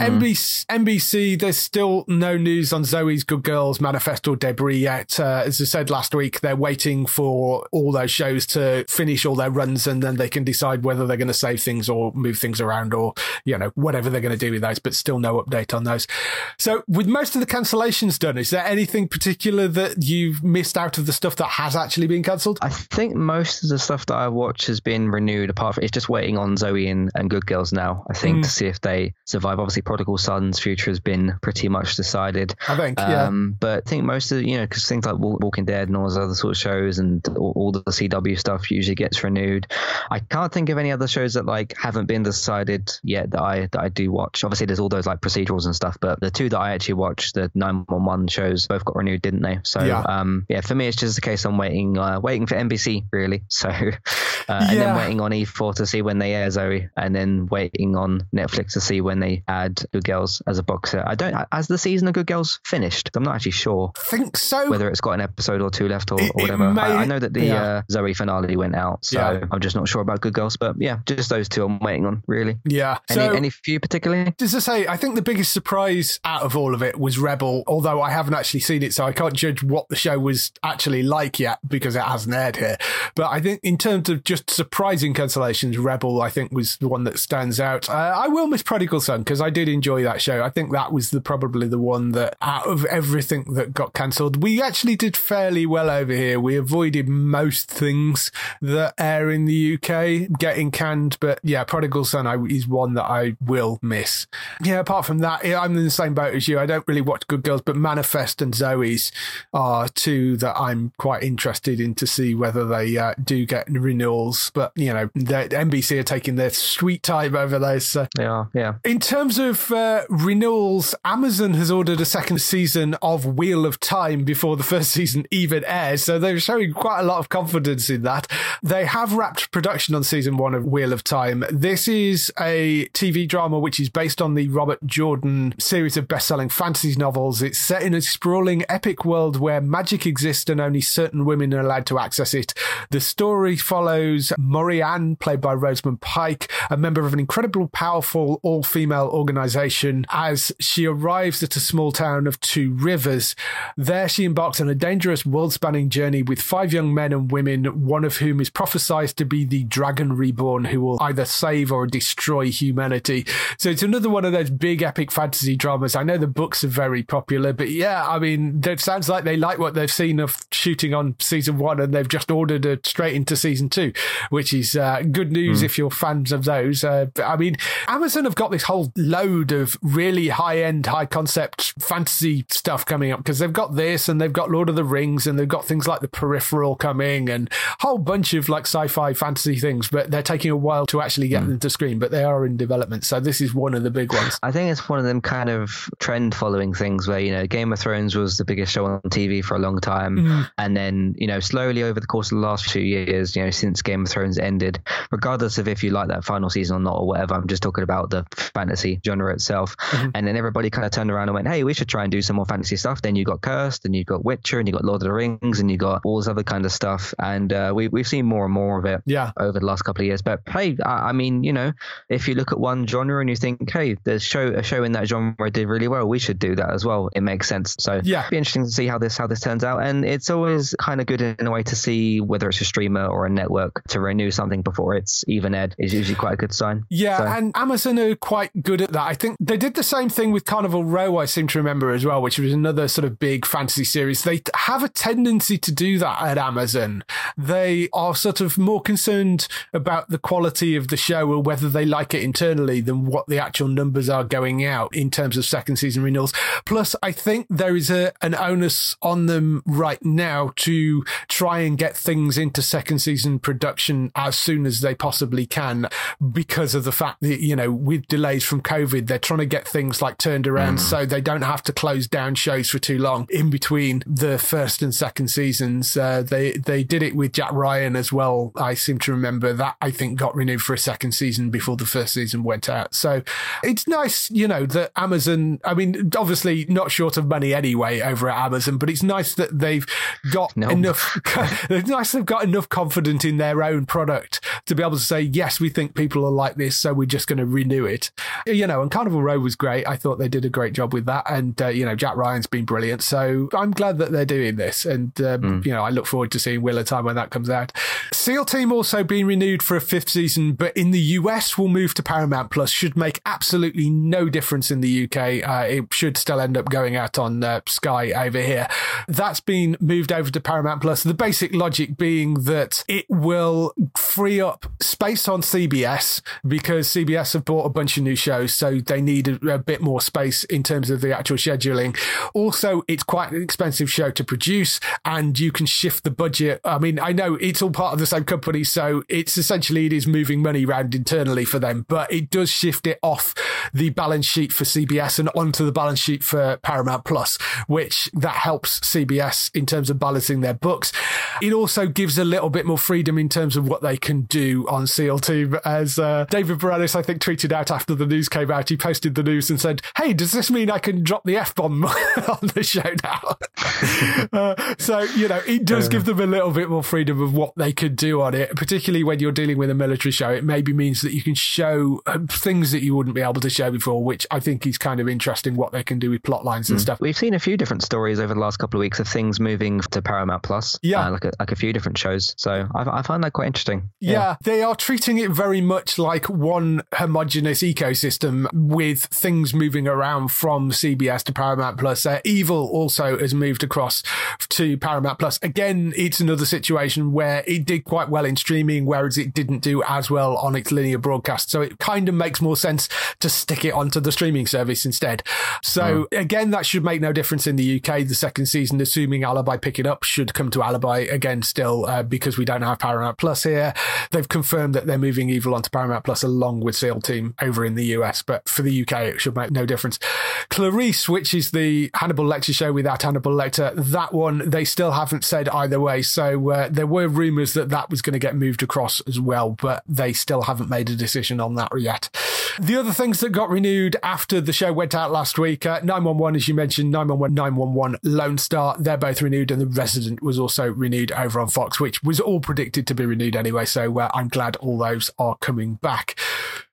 Mm. NBC, NBC, there's still no news on Zoey's Good Girls manifesto Debris yet. Uh, as I said last week, they're waiting for all those shows to finish all their runs and then they can decide whether they're going to save things or move things around or, you know, whatever they're going to do with those, but still no update on those. So with most of the cancellations done, is there anything particular that you've missed out of the stuff that has actually been cancelled? I think most of the stuff that I watch has been renewed. Apart from it's just waiting on Zoey and, and Good Girls now. I think mm. to see if they survive. Obviously, Prodigal Son's future has been pretty much decided. I think, yeah. Um, but I think most of you know because things like Walking Dead and all those other sort of shows and all, all, the CW stuff usually gets renewed. I can't think of any other shows that like haven't been decided yet that I that I do watch. Obviously, there's all those like procedurals and stuff, but the two that I actually watched, the 911 shows, both got renewed, didn't they? So yeah, um, yeah for me, it's just a case I'm waiting, uh, waiting for NBC really. So, uh, and yeah. then waiting on E4 to see when they air Zoey, and then waiting on Netflix to see when they add Good Girls as a boxer. I don't. as the season of Good Girls finished? I'm not actually sure. I think so. Whether it's got an episode or two left or, it, or whatever. May, I, I, know that the yeah. uh, Zoey finale went out, so yeah. I'm just not sure about Good Girls. But yeah, just those two I'm waiting on really. Yeah. Any, so, any few particularly? Does to say, I think the biggest surprise out of all of it was Rebel. Although I haven't actually seen it, so I can't judge what the show was actually like yet because it hasn't aired here. But I think in terms of just surprising cancellations, Rebel I think was the one that stands out. Uh, I will miss Prodigal Son because I did enjoy that show. I think that was the probably the one that out of everything that got cancelled, we actually did fairly well over here. We avoided most things that air in the UK getting canned, but yeah, Prodigal Son I, is one that I will miss. Yeah, apart from that, I'm in the same boat as you. I don't really watch Good Girls, but Manifest and Zoey's are two that I'm quite interested in to see whether they uh, do get renewals. But you know, the NBC are taking their sweet time over those. So. Yeah, yeah. In terms of uh, renewals, Amazon has ordered a second season of Wheel of Time before the first season even airs, so they're showing quite a lot of confidence in that. They have wrapped production on season one of Wheel of Time. This is a TV drama which is based on the Robert Jordan series of best selling fantasy novels. It's set in a sprawling epic world where magic exists and only certain women are allowed to access it. The story follows Moiraine, played by Rosamund Pike, a member of an incredibly powerful all female organization, as she arrives at a small town of Two Rivers. There, she embarks on a dangerous world spanning journey with five young men and women, one of whom is prophesied to be the dragon reborn who will either save or destroy humanity. So it's another one of those big epic fantasy dramas. I know the books are very popular, but yeah, I mean, it sounds like they like what they've seen of shooting on season one and they've just ordered it straight into season two, which is uh, good news mm. if you're fans of those. Uh, I mean, Amazon have got this whole load of really high end, high concept fantasy stuff coming up because they've got this and they've got Lord of the Rings and they've got things like The Peripheral coming and a whole bunch of like sci fi fantasy things, but they're taking a while to actually get mm. them to screen, but they are in development. So this is one of the big ones. I think it's one of them kind of trend following things where, you know, Game of Thrones was the biggest show on TV for a long time. Mm. And then, you know, slowly over the course of the last few years, you know, since Game of Thrones ended, regardless of if you like that final season or not or whatever, I'm just talking about the fantasy genre itself. Mm-hmm. And then everybody kind of turned around and went, hey, we should try and do some more fantasy stuff. Then you got Cursed and you got Witcher and you got Lord of the Rings and you got all this other kind of stuff. And uh, we, we've seen more and more of it yeah. over the last couple of years. But hey, I, I, mean, you know, if you look at one genre and you think, hey, there's show a show in that genre did really well, we should do that as well. It makes sense. So yeah, it'd be interesting to see how this how this turns out. And it's always kind of good in a way to see whether it's a streamer or a network to renew something before it's even aired is usually quite a good sign. Yeah, so. and Amazon are quite good at that. I think they did the same thing with Carnival Row. I seem to remember as well, which was another sort of big fantasy series. They have a tendency to do that at Amazon. They are sort of more concerned about the quality of the show or whether they like it internally than what the actual numbers are going out in terms of second season renewals. Plus, I think there is a, an onus on them right now to try and get things into second season production as soon as they possibly can because of the fact that, you know, with delays from COVID, they're trying to get things like turned around mm. so they don't have to close down shows for too long in between the first and second seasons. Uh, they, they did it with Jack Ryan as well. I seem to remember that I think got renewed for a second season before the first season went out. So it's nice, you know, that Amazon, I mean, obviously not short of money anyway over at Amazon, but it's nice that they've got no. enough, it's nice they've got enough confidence in their own product to be able to say, yes, we think people are like this, so we're just going to renew it. You know, and Carnival Row was great. I thought they did a great job with that. And, uh, you know, Jack Ryan's been brilliant. So I'm glad that they're doing this. And, um, mm. you know, I look forward to seeing Wheel of Time when that comes out. SEAL Team also being renewed for a fifth season, but in the US will move to Paramount Plus. Should make absolutely no difference in the UK. Uh, it should still end up going out on uh, Sky over here. That's been moved over to Paramount Plus. The basic logic being that it will free up space on CBS because CBS have bought a bunch of new shows, so they need a, a bit more space in terms of the actual scheduling. Also, it's quite an expensive show to produce, and you can shift the budget. I mean, I know it's all part of the company, so it's essentially it is moving money around internally for them, but it does shift it off the balance sheet for CBS and onto the balance sheet for Paramount Plus, which that helps CBS in terms of balancing their books. It also gives a little bit more freedom in terms of what they can do on SEAL Team. As uh, David Boreanaz, I think, tweeted out after the news came out, he posted the news and said, "Hey, does this mean I can drop the f bomb on the show now?" uh, so you know, it does give them a little bit more freedom of what they could do on it, particularly when you're dealing with a military show. It maybe means that you can show uh, things that you wouldn't be able to show before, which I think is kind of interesting. What they can do with plot lines and mm. stuff. We've seen a few different stories over the last couple of weeks of things moving to Paramount Plus. Yeah, uh, like a, like a few different shows. So I, I find that quite interesting. Yeah. yeah, they are treating it very much like one homogenous ecosystem with things moving around from CBS to Paramount Plus. Uh, Evil also has moved across to Paramount Plus. Again, it's another situation where it did quite well in streaming, whereas it didn't do as well on its linear broadcast. So it kind of makes more sense to stick it onto the streaming service instead. So mm. again, that should make no difference in the UK. The second season, assuming Alibi pick it up, should come to Alibi again still uh, because we don't have Paramount Plus here. They've confirmed that they're moving Evil onto Paramount Plus along with SEAL Team over in the US, but for the UK, it should make no difference. Clarice, which is the Hannibal Lecter show without Hannibal Lecter, that one, they still haven't said either way. So uh, there were rumors that that was going to get moved across as well, but they still haven't made a decision on that yet. The other things that got renewed after the show went out last week, uh, 911, as you mentioned, 911, 911, Lone Star, they're both renewed, and The Resident was also renewed over on Fox, which was all predicted to be renewed anyway. So uh, I'm glad all those are coming back.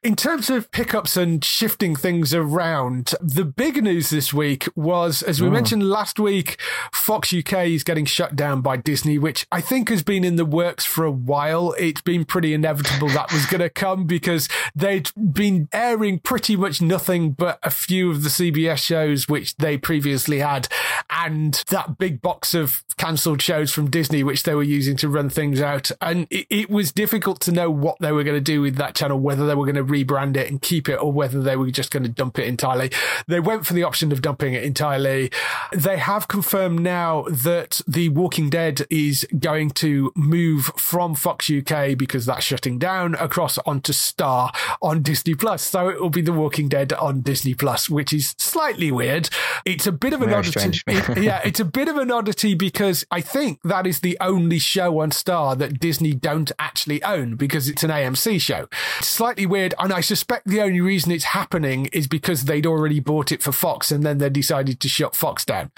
In terms of pickups and shifting things around, the big news this week was, as we oh. mentioned last week, Fox UK is getting shut down by Disney, which I think has been in the works for a while. It's been pretty inevitable that was going to come because they'd been airing pretty much nothing but a few of the CBS shows which they previously had and that big box of cancelled shows from Disney which they were using to run things out. And it, it was difficult to know what they were going to do with that channel, whether they were going to rebrand it and keep it or whether they were just going to dump it entirely. They went for the option of dumping it entirely. They have confirmed now that The Walking Dead is going to move from Fox UK because that's shutting down across onto Star on Disney Plus. So it will be The Walking Dead on Disney Plus, which is slightly weird. It's a bit of an Very oddity. It, yeah, it's a bit of an oddity because I think that is the only show on Star that Disney don't actually own because it's an AMC show. It's slightly weird. And I suspect the only reason it's happening is because they'd already bought it for Fox and then they decided to shut Fox down.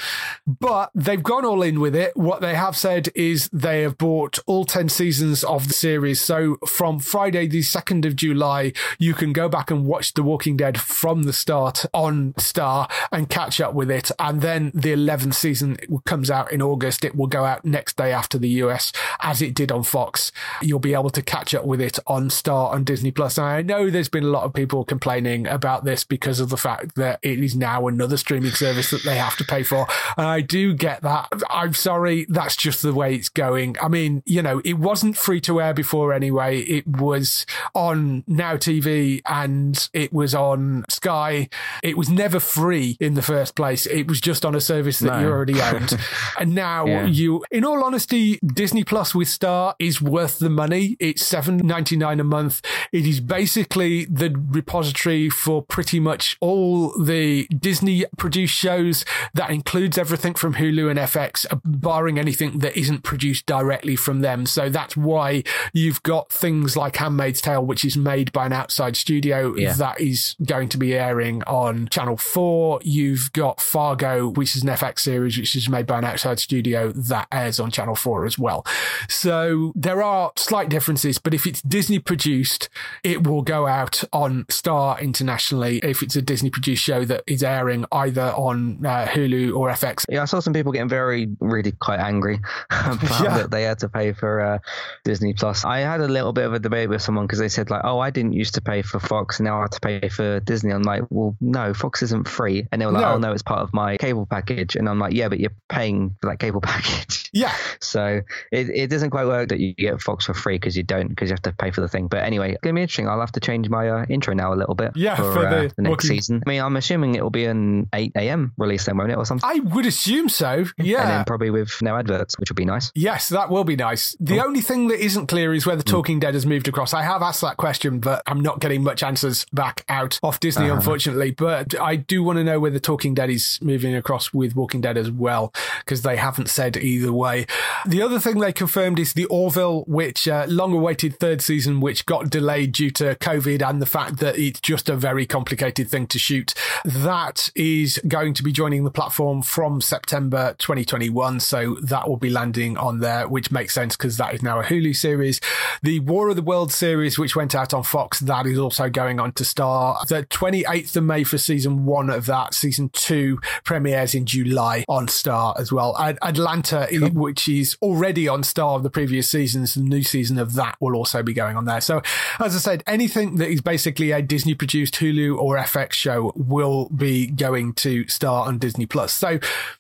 But they've gone all in with it. What they have said is they have bought all 10 seasons of the series. So from Friday, the 2nd of July, you can go back and watch The Walking Dead from the start on Star and catch up with it. And then the 11th season comes out in August. It will go out next day after the US as it did on Fox. You'll be able to catch up with it on Star and Disney Plus. And I know there's been a lot of people complaining about this because of the fact that it is now another streaming service that they have to pay for. And I do get that. I'm sorry, that's just the way it's going. I mean, you know, it wasn't free to air before anyway. It was on Now TV and it was on Sky. It was never free in the first place. It was just on a service that no. you already owned. and now yeah. you, in all honesty, Disney Plus with Star is worth the money. It's seven ninety nine a month. It is basically basically the repository for pretty much all the Disney produced shows. That includes everything from Hulu and FX, barring anything that isn't produced directly from them. So that's why you've got things like Handmaid's Tale, which is made by an outside studio yeah. that is going to be airing on Channel 4. You've got Fargo, which is an FX series, which is made by an outside studio that airs on Channel 4 as well. So there are slight differences, but if it's Disney produced, it will go out out on Star internationally if it's a Disney produced show that is airing either on uh, Hulu or FX. Yeah, I saw some people getting very, really quite angry about yeah. that they had to pay for uh, Disney Plus. I had a little bit of a debate with someone because they said like, "Oh, I didn't used to pay for Fox, and now I have to pay for Disney." I'm like, "Well, no, Fox isn't free," and they were like, no. "Oh no, it's part of my cable package," and I'm like, "Yeah, but you're paying for that cable package." Yeah. So it, it doesn't quite work that you get Fox for free because you don't because you have to pay for the thing. But anyway, it's gonna be interesting. I'll have to change my uh, intro now a little bit. Yeah, for, for uh, the, the, next season. I mean, I'm assuming it will be an 8 a.m. release then, won't it, or something? I would assume so. Yeah, and then probably with no adverts, which would be nice. Yes, that will be nice. The oh. only thing that isn't clear is whether hmm. Talking mm. Dead has moved across. I have asked that question, but I'm not getting much answers back out off Disney, uh-huh. unfortunately. But I do want to know whether The Talking Dead is moving across with Walking Dead as well, because they haven't said either way. The other thing they confirmed is the Orville, which uh, long awaited third season, which got delayed due to COVID and the fact that it's just a very complicated thing to shoot. That is going to be joining the platform from September 2021. So that will be landing on there, which makes sense because that is now a Hulu series. The War of the World series, which went out on Fox, that is also going on to Star. The 28th of May for season one of that. Season two premieres in July on Star as well. Atlanta, cool. which is already on Star of the previous seasons, the new season of that will also be going on there. So, as I said, anything that is basically a Disney produced Hulu or FX show will be going to Star on Disney Plus. So,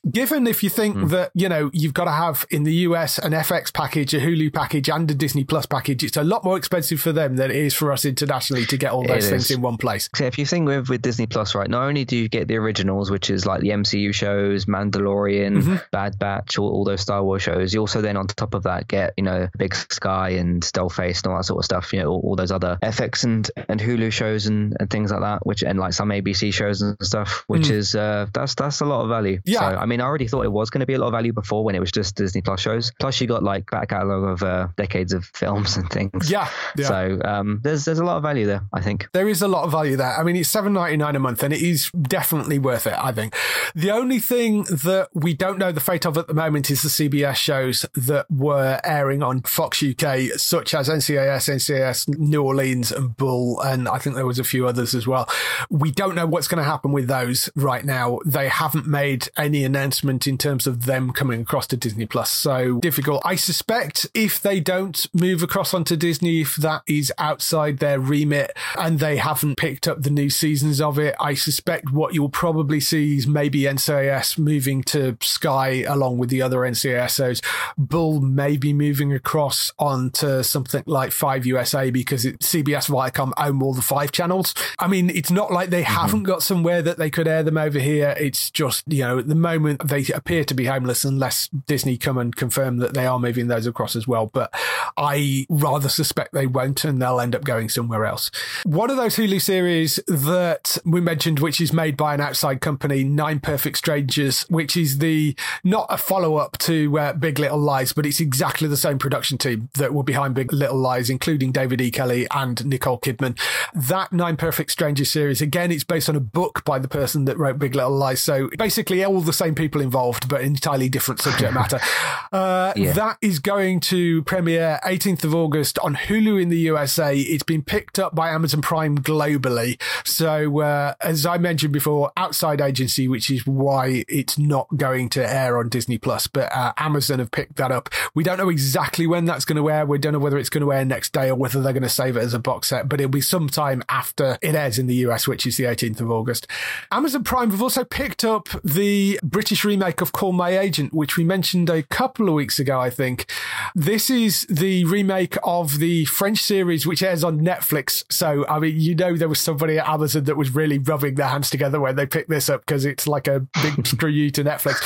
given if you think mm. that, you know, you've got to have in the US an FX package, a Hulu package, and a Disney Plus package, it's a lot more expensive for them than it is for us internationally to get all those things in one place. So if you think with, with Disney Plus, right, not only do you get the originals, which is like the MCU shows, Mandalorian, mm-hmm. Bad Batch, all, all those Star Wars shows, you also then on top of that get, you know, Big Sky and Dollface and all that sort of stuff, you know, all, all those other FX and and and Hulu shows and, and things like that, which and like some ABC shows and stuff, which mm. is uh, that's that's a lot of value. Yeah, so, I mean, I already thought it was going to be a lot of value before when it was just Disney Plus shows. Plus, you got like back catalog of uh, decades of films and things. Yeah, yeah. So um, there's there's a lot of value there. I think there is a lot of value there. I mean, it's seven ninety nine a month, and it is definitely worth it. I think the only thing that we don't know the fate of at the moment is the CBS shows that were airing on Fox UK, such as NCIS, NCIS New Orleans, and Bull, and I think there was a few others as well. We don't know what's going to happen with those right now. They haven't made any announcement in terms of them coming across to Disney Plus, so difficult. I suspect if they don't move across onto Disney, if that is outside their remit and they haven't picked up the new seasons of it, I suspect what you'll probably see is maybe NCIS moving to Sky along with the other NCISOs. Bull may be moving across onto something like 5 USA because it, CBS Viacom own all the five channels. I mean, it's not like they mm-hmm. haven't got somewhere that they could air them over here. It's just, you know, at the moment they appear to be homeless unless Disney come and confirm that they are moving those across as well. But I rather suspect they won't and they'll end up going somewhere else. One of those Hulu series that we mentioned, which is made by an outside company, Nine Perfect Strangers, which is the not a follow up to uh, Big Little Lies, but it's exactly the same production team that were behind Big Little Lies, including David E. Kelley and Nicole Kidman. That Nine Perfect Strangers series, again, it's based on a book by the person that wrote Big Little Lies. So basically, all the same people involved, but entirely different subject matter. Uh, yeah. That is going to premiere 18th of August on Hulu in the USA. It's been picked up by Amazon Prime globally. So, uh, as I mentioned before, Outside Agency, which is why it's not going to air on Disney Plus, but uh, Amazon have picked that up. We don't know exactly when that's going to air. We don't know whether it's going to air next day or whether they're going to save it as a box set, but it'll be sometime after it airs in the US, which is the 18th of August. Amazon Prime have also picked up the British remake of Call My Agent, which we mentioned a couple of weeks ago, I think. This is the remake of the French series, which airs on Netflix. So, I mean, you know, there was somebody at Amazon that was really rubbing their hands together when they picked this up because it's like a big screw you to Netflix.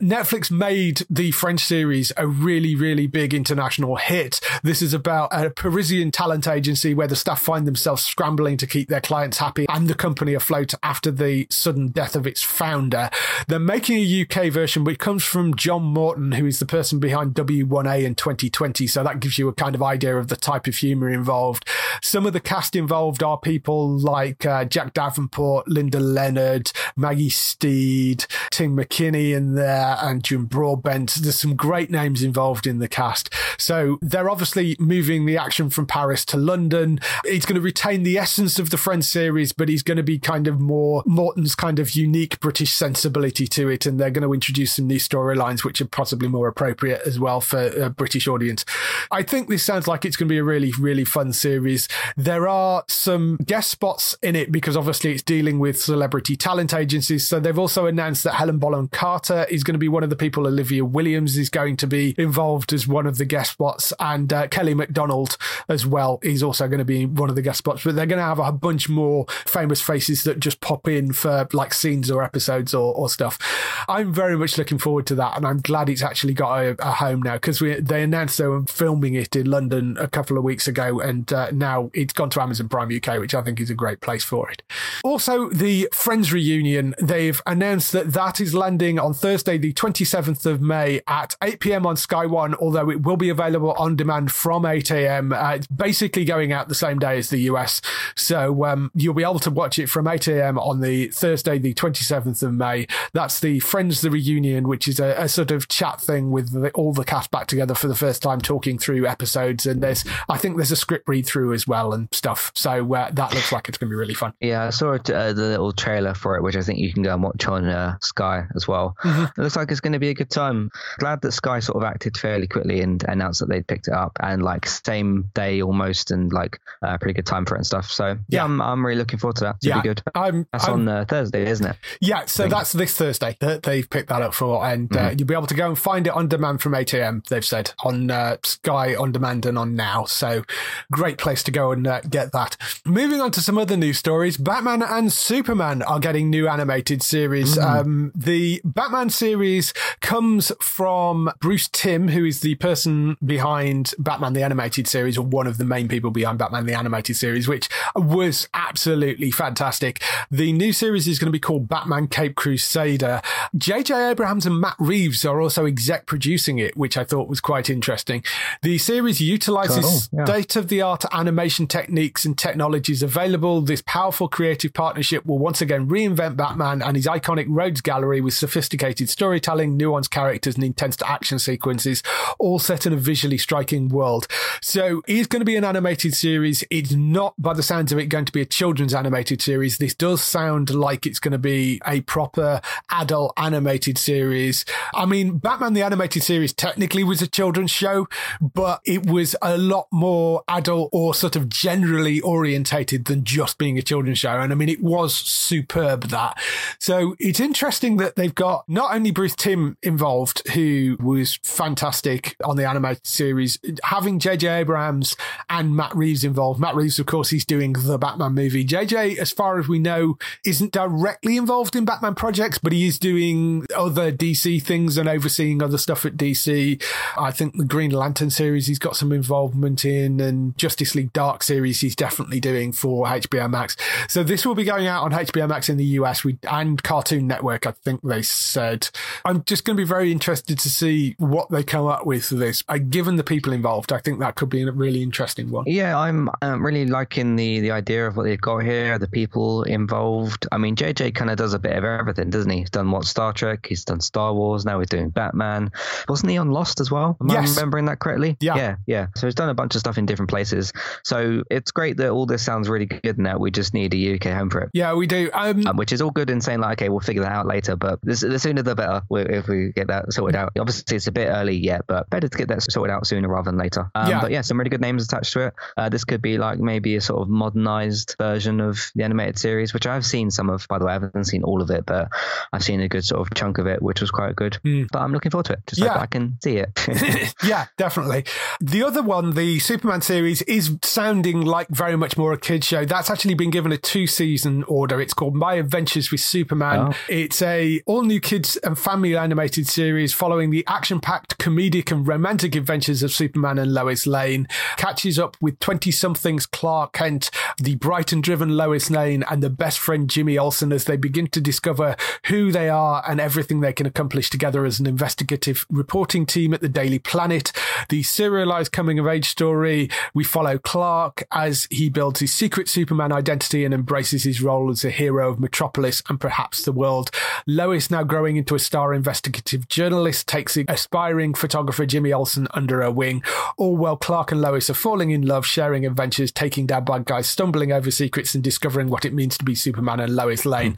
Netflix made the French series a really, really big international hit. This is about a Parisian talent agency where the staff find themselves scrambling to keep their clients happy and the company afloat after the sudden death of its founder. They're making a UK version, which comes from John Morton, who is the person behind W1A in 2020. So that gives you a kind of idea of the type of humor involved. Some of the cast involved are people like uh, Jack Davenport, Lydia Leonard, Maggie Steed, Tim McInnerny in there, and Jim Broadbent. There's some great names involved in the cast. So they're obviously moving the action from Paris to London. It's going to retain the essence of the Friends series, but he's going to be kind of more Morton's kind of unique British sensibility to it. And they're going to introduce some new storylines, which are possibly more appropriate as well for a British audience. I think this sounds like it's going to be a really, really fun series. There are some guest spots in it because obviously it's dealing with celebrity talent agencies. So they've also announced that Helena Bonham Carter is going to be one of the people. Olivia Williams is going to be involved as one of the guest spots, and uh, Kelly Macdonald as well is also going to be one of the guest spots. But they're going to have a bunch more famous faces that just pop in for like scenes or episodes or, or stuff. I'm very much looking forward to that, and I'm glad it's actually got a, a home now because they announced they were filming it in London a couple of weeks ago, and uh, now it's gone to Amazon Prime UK, which I think is a great place for it. Also, the Friends reunion, they've announced that that is landing on Thursday, the 27th of May at 8 p.m. on Sky One, although it will be available on demand from 8 a.m. Uh, it's basically going out the same day as the US. So um, you'll be able to watch it from 8 a.m. on the Thursday, the 27th of May. That's the Friends the Reunion, which is a, a sort of chat thing with the, all the cast back together for the first time, talking through episodes. And there's, I think there's a script read through as well and stuff. So uh, that looks like it's going to be really fun. Yeah, I saw it, uh, the little trailer for it, which I think you can go and watch on uh, Sky as well. Mm-hmm. It looks like it's going to be a good time. Glad that Sky sort of acted fairly quickly and announced that they'd picked it up and like same day almost and like a uh, pretty good time for it and stuff. So yeah, yeah I'm, I'm really looking forward to that. It's yeah, be good. I'm, that's I'm, on uh, Thursday, isn't it? Yeah, so that's this Thursday that they've picked that up for, and uh, mm-hmm. you'll be able to go and find it on demand from 8 a.m. They've said on uh, Sky on demand and on now. So great place to go and uh, get that. Moving on to some other news stories, Batman and Superman are getting new animated series. Mm. Um, the Batman series series comes from Bruce Timm, who is the person behind Batman the Animated Series, or one of the main people behind Batman the Animated Series, which was absolutely fantastic. The new series is going to be called Batman Cape Crusader. J.J. Abrams and Matt Reeves are also exec producing it, which I thought was quite interesting. The series utilizes Cool, yeah. state of the art animation techniques and technologies available. This powerful creative partnership will once again reinvent Batman and his iconic rogues gallery with sophisticated storytelling, nuanced characters, and intense action sequences, all set in a visually striking world. So it is going to be an animated series. It's not, by the sounds of it, going to be a children's animated series. This does sound like it's going to be a proper adult animated series. I mean, Batman the animated series technically was a children's show, but it was a lot more adult or sort of generally orientated than just being a children's show. And I mean, it was superb that. So it's interesting that they've got not only Bruce Timm involved, who was fantastic on the animated series, having JJ Abrams and Matt Reeves involved. Matt Reeves, of course, he's doing the Batman movie. JJ, as far as we know, isn't directly involved in Batman projects, but he is doing other DC things and overseeing other stuff at DC. I think the Green Lantern series he's got some involvement in, and Justice League Dark series he's definitely doing for HBO Max. So this will be going out on HBO Max in the US and Cartoon Network, I think they said. I'm just going to be very interested to see what they come up with for this. Uh, given the people involved, I think that could be a really interesting one. Yeah, I'm um, really liking the the idea of what they've got here, the people involved. I mean, JJ kind of does a bit of everything, doesn't he? He's done what Star Trek, he's done Star Wars, now he's doing Batman. Wasn't he on Lost as well? Am Yes. I remembering that correctly? Yeah. yeah, yeah. So he's done a bunch of stuff in different places. So it's great that all this sounds really good now. We just need a UK home for it. Yeah, we do. Um, Um, which is all good in saying like, okay, we'll figure that out later. But this, the sooner the better if we get that sorted out. Obviously, it's a bit early yet, but better to get that sorted out sooner rather than later. Um, Yeah. But yeah, some really good names attached to it. Uh, this could be like maybe a sort of modernized version of the animated series, which I've seen some of. By the way, I haven't seen all of it, but I've seen a good sort of chunk of it, which was quite good. But I'm looking forward to it, just so. Yeah. that I can see it. yeah, definitely. The other one, the Superman series, is sounding like very much more a kids show. That's actually been given a two season order. It's called My Adventures with Superman. Oh. It's a all new kids and family animated series following the action packed comedic and romantic adventures of Superman and Lois Lane. Catches up with 20 somethings Clark Kent, the Brighton driven Lois Lane, and the best friend Jimmy Olsen as they begin to discover who they are and everything they can accomplish together as an investigative reporting team at the Daily Planet. The serialized coming of age story. We follow Clark as he builds his secret Superman identity and embraces his role as a hero of Metropolis and perhaps the world. Lois, now growing into a star investigative journalist, takes aspiring photographer Jimmy Olsen under her wing. All while Clark and Lois are falling in love, sharing adventures, taking down bad guys, stumbling over secrets, and discovering what it means to be Superman and Lois Lane.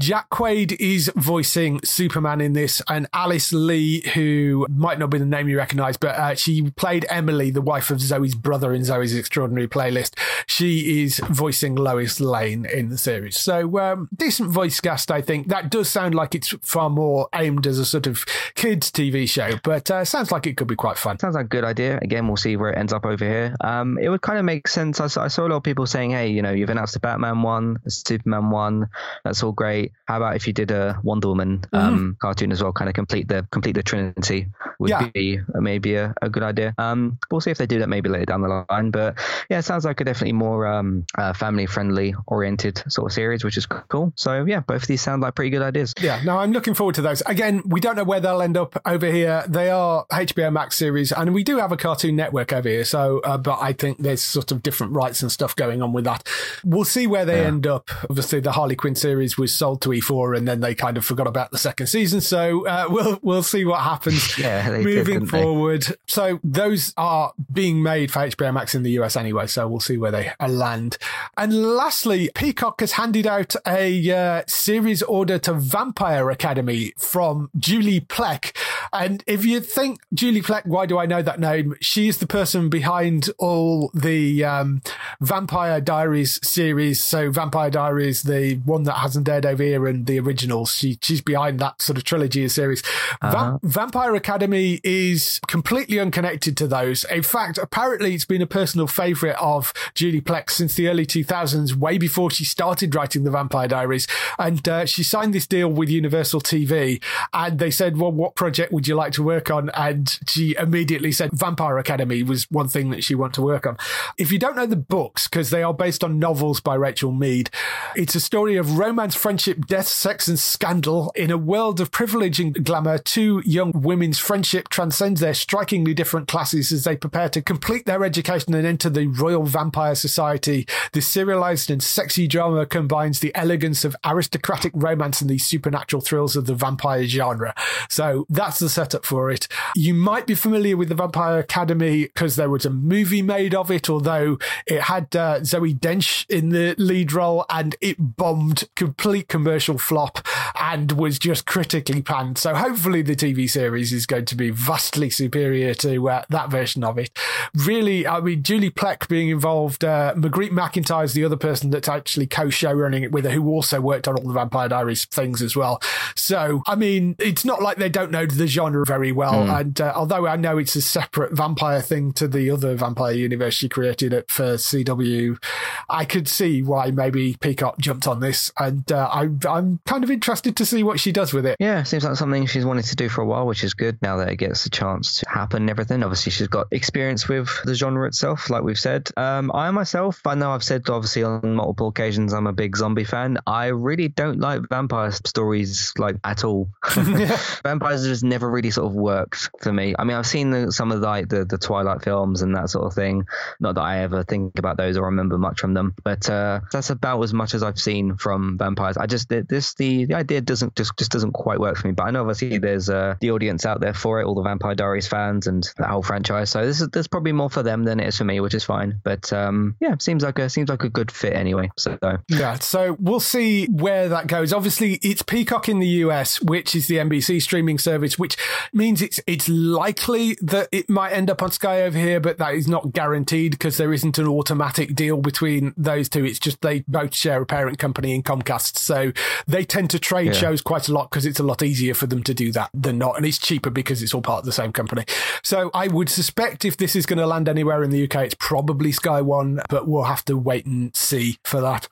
Jack Quaid is voicing Superman in this, and Alice Lee, who might not be the name you recognize, but uh, she played Emily, the wife of Zoey's brother in Zoey's Extraordinary Playlist. She is voicing Lois Lane in the series. So, um, decent voice cast, I think. That does sound like it's far more aimed as a sort of kids' TV show, but uh, sounds like it could be quite fun. Sounds like a good idea. Again, we'll see where it ends up over here. Um, it would kind of make sense. I saw, I saw a lot of people saying, "Hey, you know, you've announced a Batman one, a Superman one. That's all great. How about if you did a Wonder Woman um, cartoon as well? Kind of complete the complete the Trinity would Yeah. be uh, maybe a, a good idea. Um, we'll see if they do that maybe later down the line. But yeah, it sounds like a definitely more um, uh, family friendly oriented sort of series, which is cool. So yeah, both of these sound like pretty good ideas. Yeah, no, I'm looking forward to those. Again, we don't know where they'll end up over here. They are HBO Max series, and we do have a Cartoon Network over here. So, uh, but I think there's sort of different rights and stuff going on with that. We'll see where they end up. Obviously, the Harley Quinn series was sold to E4, and then they kind of forgot about the second season. So uh, we'll we'll see what happens Yeah, moving they? forward. So those are being made for HBO Max in the US anyway. So we'll see where they uh, land. And lastly, Peacock has handed out a uh, series order to Vampire Academy from Julie Plec. And if you think Julie Plec, why do I know that name? She's the person behind all the um, Vampire Diaries series. So Vampire Diaries, the one that hasn't aired over here, and the originals. She she's behind that sort of trilogy of series. Va- Vampire Academy is completely unconnected to those. In fact, apparently it's been a personal favourite of Julie Plec since the early 2000s, way before she started writing the Vampire Diaries. And uh, she signed this deal with Universal TV, and they said, "Well, what project would you like to work on?" And she immediately said, "Vampire Academy was one thing that she wanted to work on." If you don't know the books, because they are based on novels by Richelle Mead, it's a story of romance, friendship, death, sex, and scandal in a world of privilege and glamour. Two young women's friendship transcends their strikingly different classes as they prepare to complete their education and enter the Royal Vampire Society. The serialized and sexy drama combines the elegance of aristocratic romance and the supernatural thrills of the vampire genre. So that's the setup for it. You might be familiar with the Vampire Academy because there was a movie made of it, although it had uh, Zoey Deutch in the lead role and it bombed, complete commercial flop, and was just critically panned. So hopefully the TV series is going to be vastly superior to uh, that version of it. Really, I mean, Julie Plec being involved, uh, Marguerite MacIntyre is the other person that's actually co-show running it with her, who also worked on all the Vampire Diaries things as well. So, I mean, it's not like they don't know the genre very well. Mm. And uh, although I know it's a separate vampire thing to the other vampire universe she created at for CW, I could see why maybe Peacock jumped on this. And uh, I, I'm kind of interested to see what she does with it. Yeah, seems like something she's wanted to do for a while, which is good now that it gets a chance to happen and everything. Obviously, she's got experience with the genre itself, like we've said. Um, I myself, I know I've said obviously on multiple occasions I'm a big zombie fan. I really don't like vampire stories like at all. Vampires just never really sort of worked for me. I mean, I've seen the, some of the, like the, the Twilight films and that sort of thing. Not that I ever think about those or remember much from them, but uh, that's about as much as I've seen from vampires. I just this the the idea doesn't just just doesn't quite work for me. But I know obviously there's uh, the audience out there for it, all the Vampire Diaries fans and that whole franchise. So this is there's probably more for them than it is for me, which is fine. But um, yeah, seems like a seems like a good fit anyway. So yeah, so we'll see where that goes. Obviously, it's Peacock in the US, which is the NBC streaming service, which means it's it's likely that it might end up on Sky over here, but that is not guaranteed because there isn't an automatic deal between those two. It's just they both share a parent company in Comcast, so they tend to trade yeah. shows quite a lot because it's a lot easier for them to do that than not, and it's cheaper because it's all part of the same company. So I would suspect if this is going to land anywhere in the UK, it's probably Sky One, but we'll have to wait and see for that.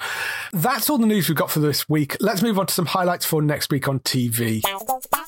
That's all the news we've got for this week. Let's move on to some highlights for next week on TV. Monterrey.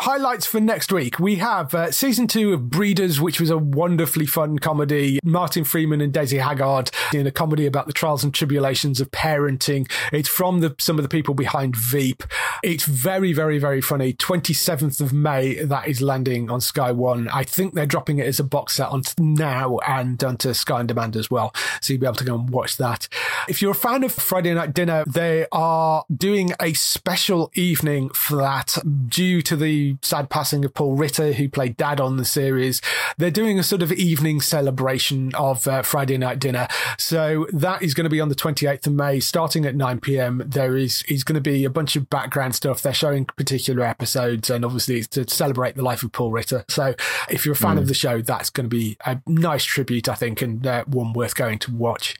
Highlights for next week. We have uh, season two of breeders which was a wonderfully fun comedy. Martin freeman and Daisy Haggard in a comedy about the trials and tribulations of parenting. It's from the, some of the people behind veep. It's very very very funny. 27th of may that is landing on sky one. I think they're dropping it as a box set on now and onto sky on demand as well. So you'll be able to go and watch that. If you're a fan of friday night dinner they are doing a special evening for that due to the sad passing of Paul Ritter, who played Dad on the series. They're doing a sort of evening celebration of uh, Friday night dinner. So that is going to be on the 28th of May, starting at 9 p.m. There is, is going to be a bunch of background stuff. They're showing particular episodes, and obviously it's to celebrate the life of Paul Ritter. So if you're a fan mm. of the show, that's going to be a nice tribute, I think, and uh, one worth going to watch.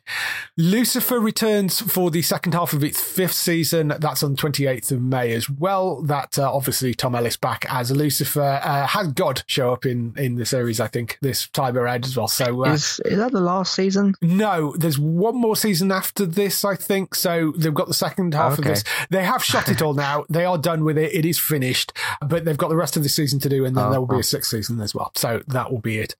Lucifer returns for the second half of its fifth season. That's on 28th of May as well. That uh, obviously Tom Ellis back back as Lucifer. Uh, had God show up in in the series, I think, this time around as well. So uh, is is that the last season? No, there's one more season after this, I think. So they've got the second half okay. of this. They have shot it all now. They are done with it. It is finished, but they've got the rest of the season to do, and then oh, there will be a sixth season as well. So that will be it.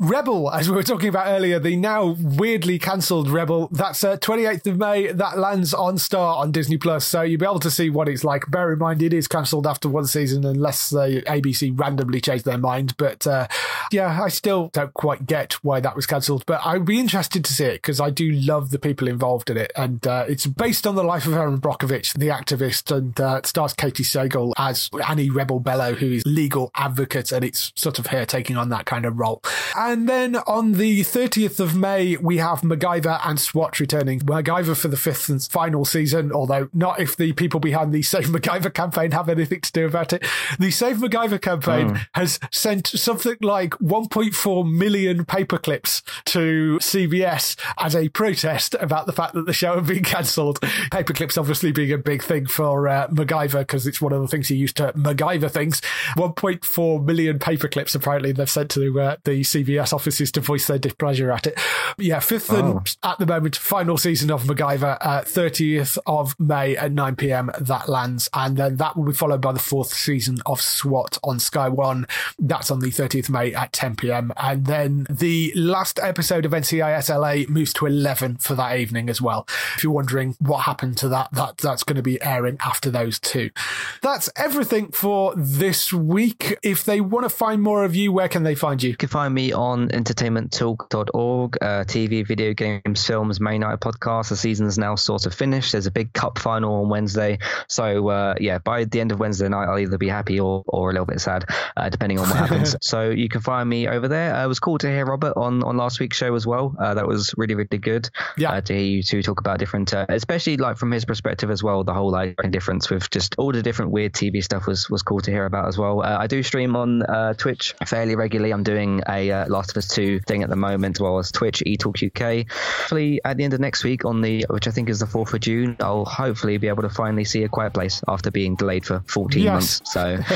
Rebel, as we were talking about earlier, the now weirdly cancelled Rebel. That's uh, 28th of May. That lands on Star on Disney Plus, so you'll be able to see what it's like. Bear in mind, it is cancelled after one season, unless the ABC randomly changed their mind. But uh, yeah, I still don't quite get why that was cancelled. But I'd be interested to see it because I do love the people involved in it. And uh, it's based on the life of Erin Brockovich, the activist, and uh, it stars Katey Sagal as Annie Rebel Bello, who is legal advocate. And it's sort of her taking on that kind of role. And then on the 30th of May, we have MacGyver and SWAT returning. MacGyver for the fifth and final season, although not if the people behind the Save MacGyver campaign have anything to do about it. The Save MacGyver campaign mm. has sent something like 1.4 million paperclips to CBS as a protest about the fact that the show had been cancelled. Paperclips obviously being a big thing for uh, MacGyver because it's one of the things he used to MacGyver things. 1.4 million paperclips apparently they've sent to uh, the CBS offices to voice their displeasure at it. Yeah, fifth oh. and at the moment final season of MacGyver, uh, 30th of May at 9 p.m. That lands, and then that will be followed by the fourth season of SWAT on Sky One. That's on the 30th May at 10 p.m. And then the last episode of NCIS LA moves to 11 for that evening as well. If you're wondering what happened to that, that that's going to be airing after those two. That's everything for this week. If they want to find more of you, where can they find you? You can find me on entertainmenttalk.org, uh, TV, video games, films, main night podcast. The season's now sort of finished. There's a big cup final on Wednesday. So, uh, yeah, by the end of Wednesday night, I'll either be happy or, or a little bit sad, uh, depending on what happens. so you can find me over there. Uh, it was cool to hear Robert on, on last week's show as well. Uh, that was really, really good. Yeah. Uh, to hear you two talk about different, uh, especially like from his perspective as well, the whole like difference with just all the different weird TV stuff was, was cool to hear about as well. I do stream on Twitch fairly regularly. I'm doing a Last of Us 2 thing at the moment, as well as Twitch, eTalk UK. Hopefully, at the end of next week, on the which I think is the 4th of June, I'll hopefully be able to finally see A Quiet Place after being delayed for 14 yes. months. So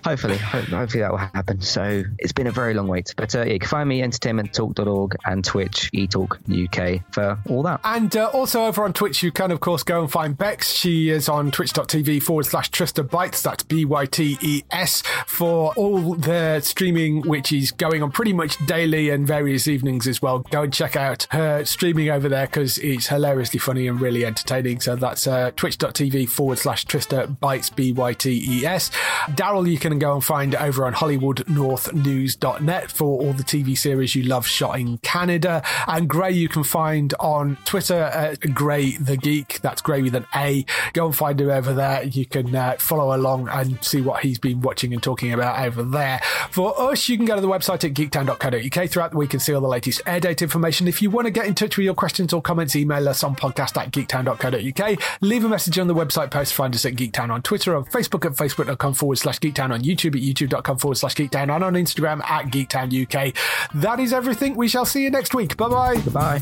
hopefully, hopefully that will happen. So it's been a very long wait. But uh, yeah, you can find me entertainmenttalk.org and Twitch, eTalk UK for all that. And uh, also over on Twitch, you can, of course, go and find Bex. She is on twitch.tv forward slash Trista Bytes. That's B Y T E S for all the streaming, which is going on pretty much daily and various evenings as well. Go and check out her streaming over there because it's hilariously funny and really entertaining. So that's uh, twitch.tv forward slash Trista Bytes, B Y T E S. Daryl, you can go and find it over on HollywoodNorthNews.net for all the TV series you love shot in Canada. And Gray, you can find on Twitter at Gray the Geek. That's Gray with an A. Go and find him over there. You can uh, follow along and see what he's been watching and talking about over there. For us, you can go to the website at geektown.co.uk throughout the week and see all the latest air date information. If you want to get in touch with your questions or comments, email us on podcast at geektown.co.uk. Leave a message on the website post. Find us at Geektown on Twitter, on Facebook at facebook.com forward slash geektown, on YouTube at youtube.com forward slash geektown, and on Instagram at geektown UK. That is everything. We shall see you next week. Bye bye. Goodbye.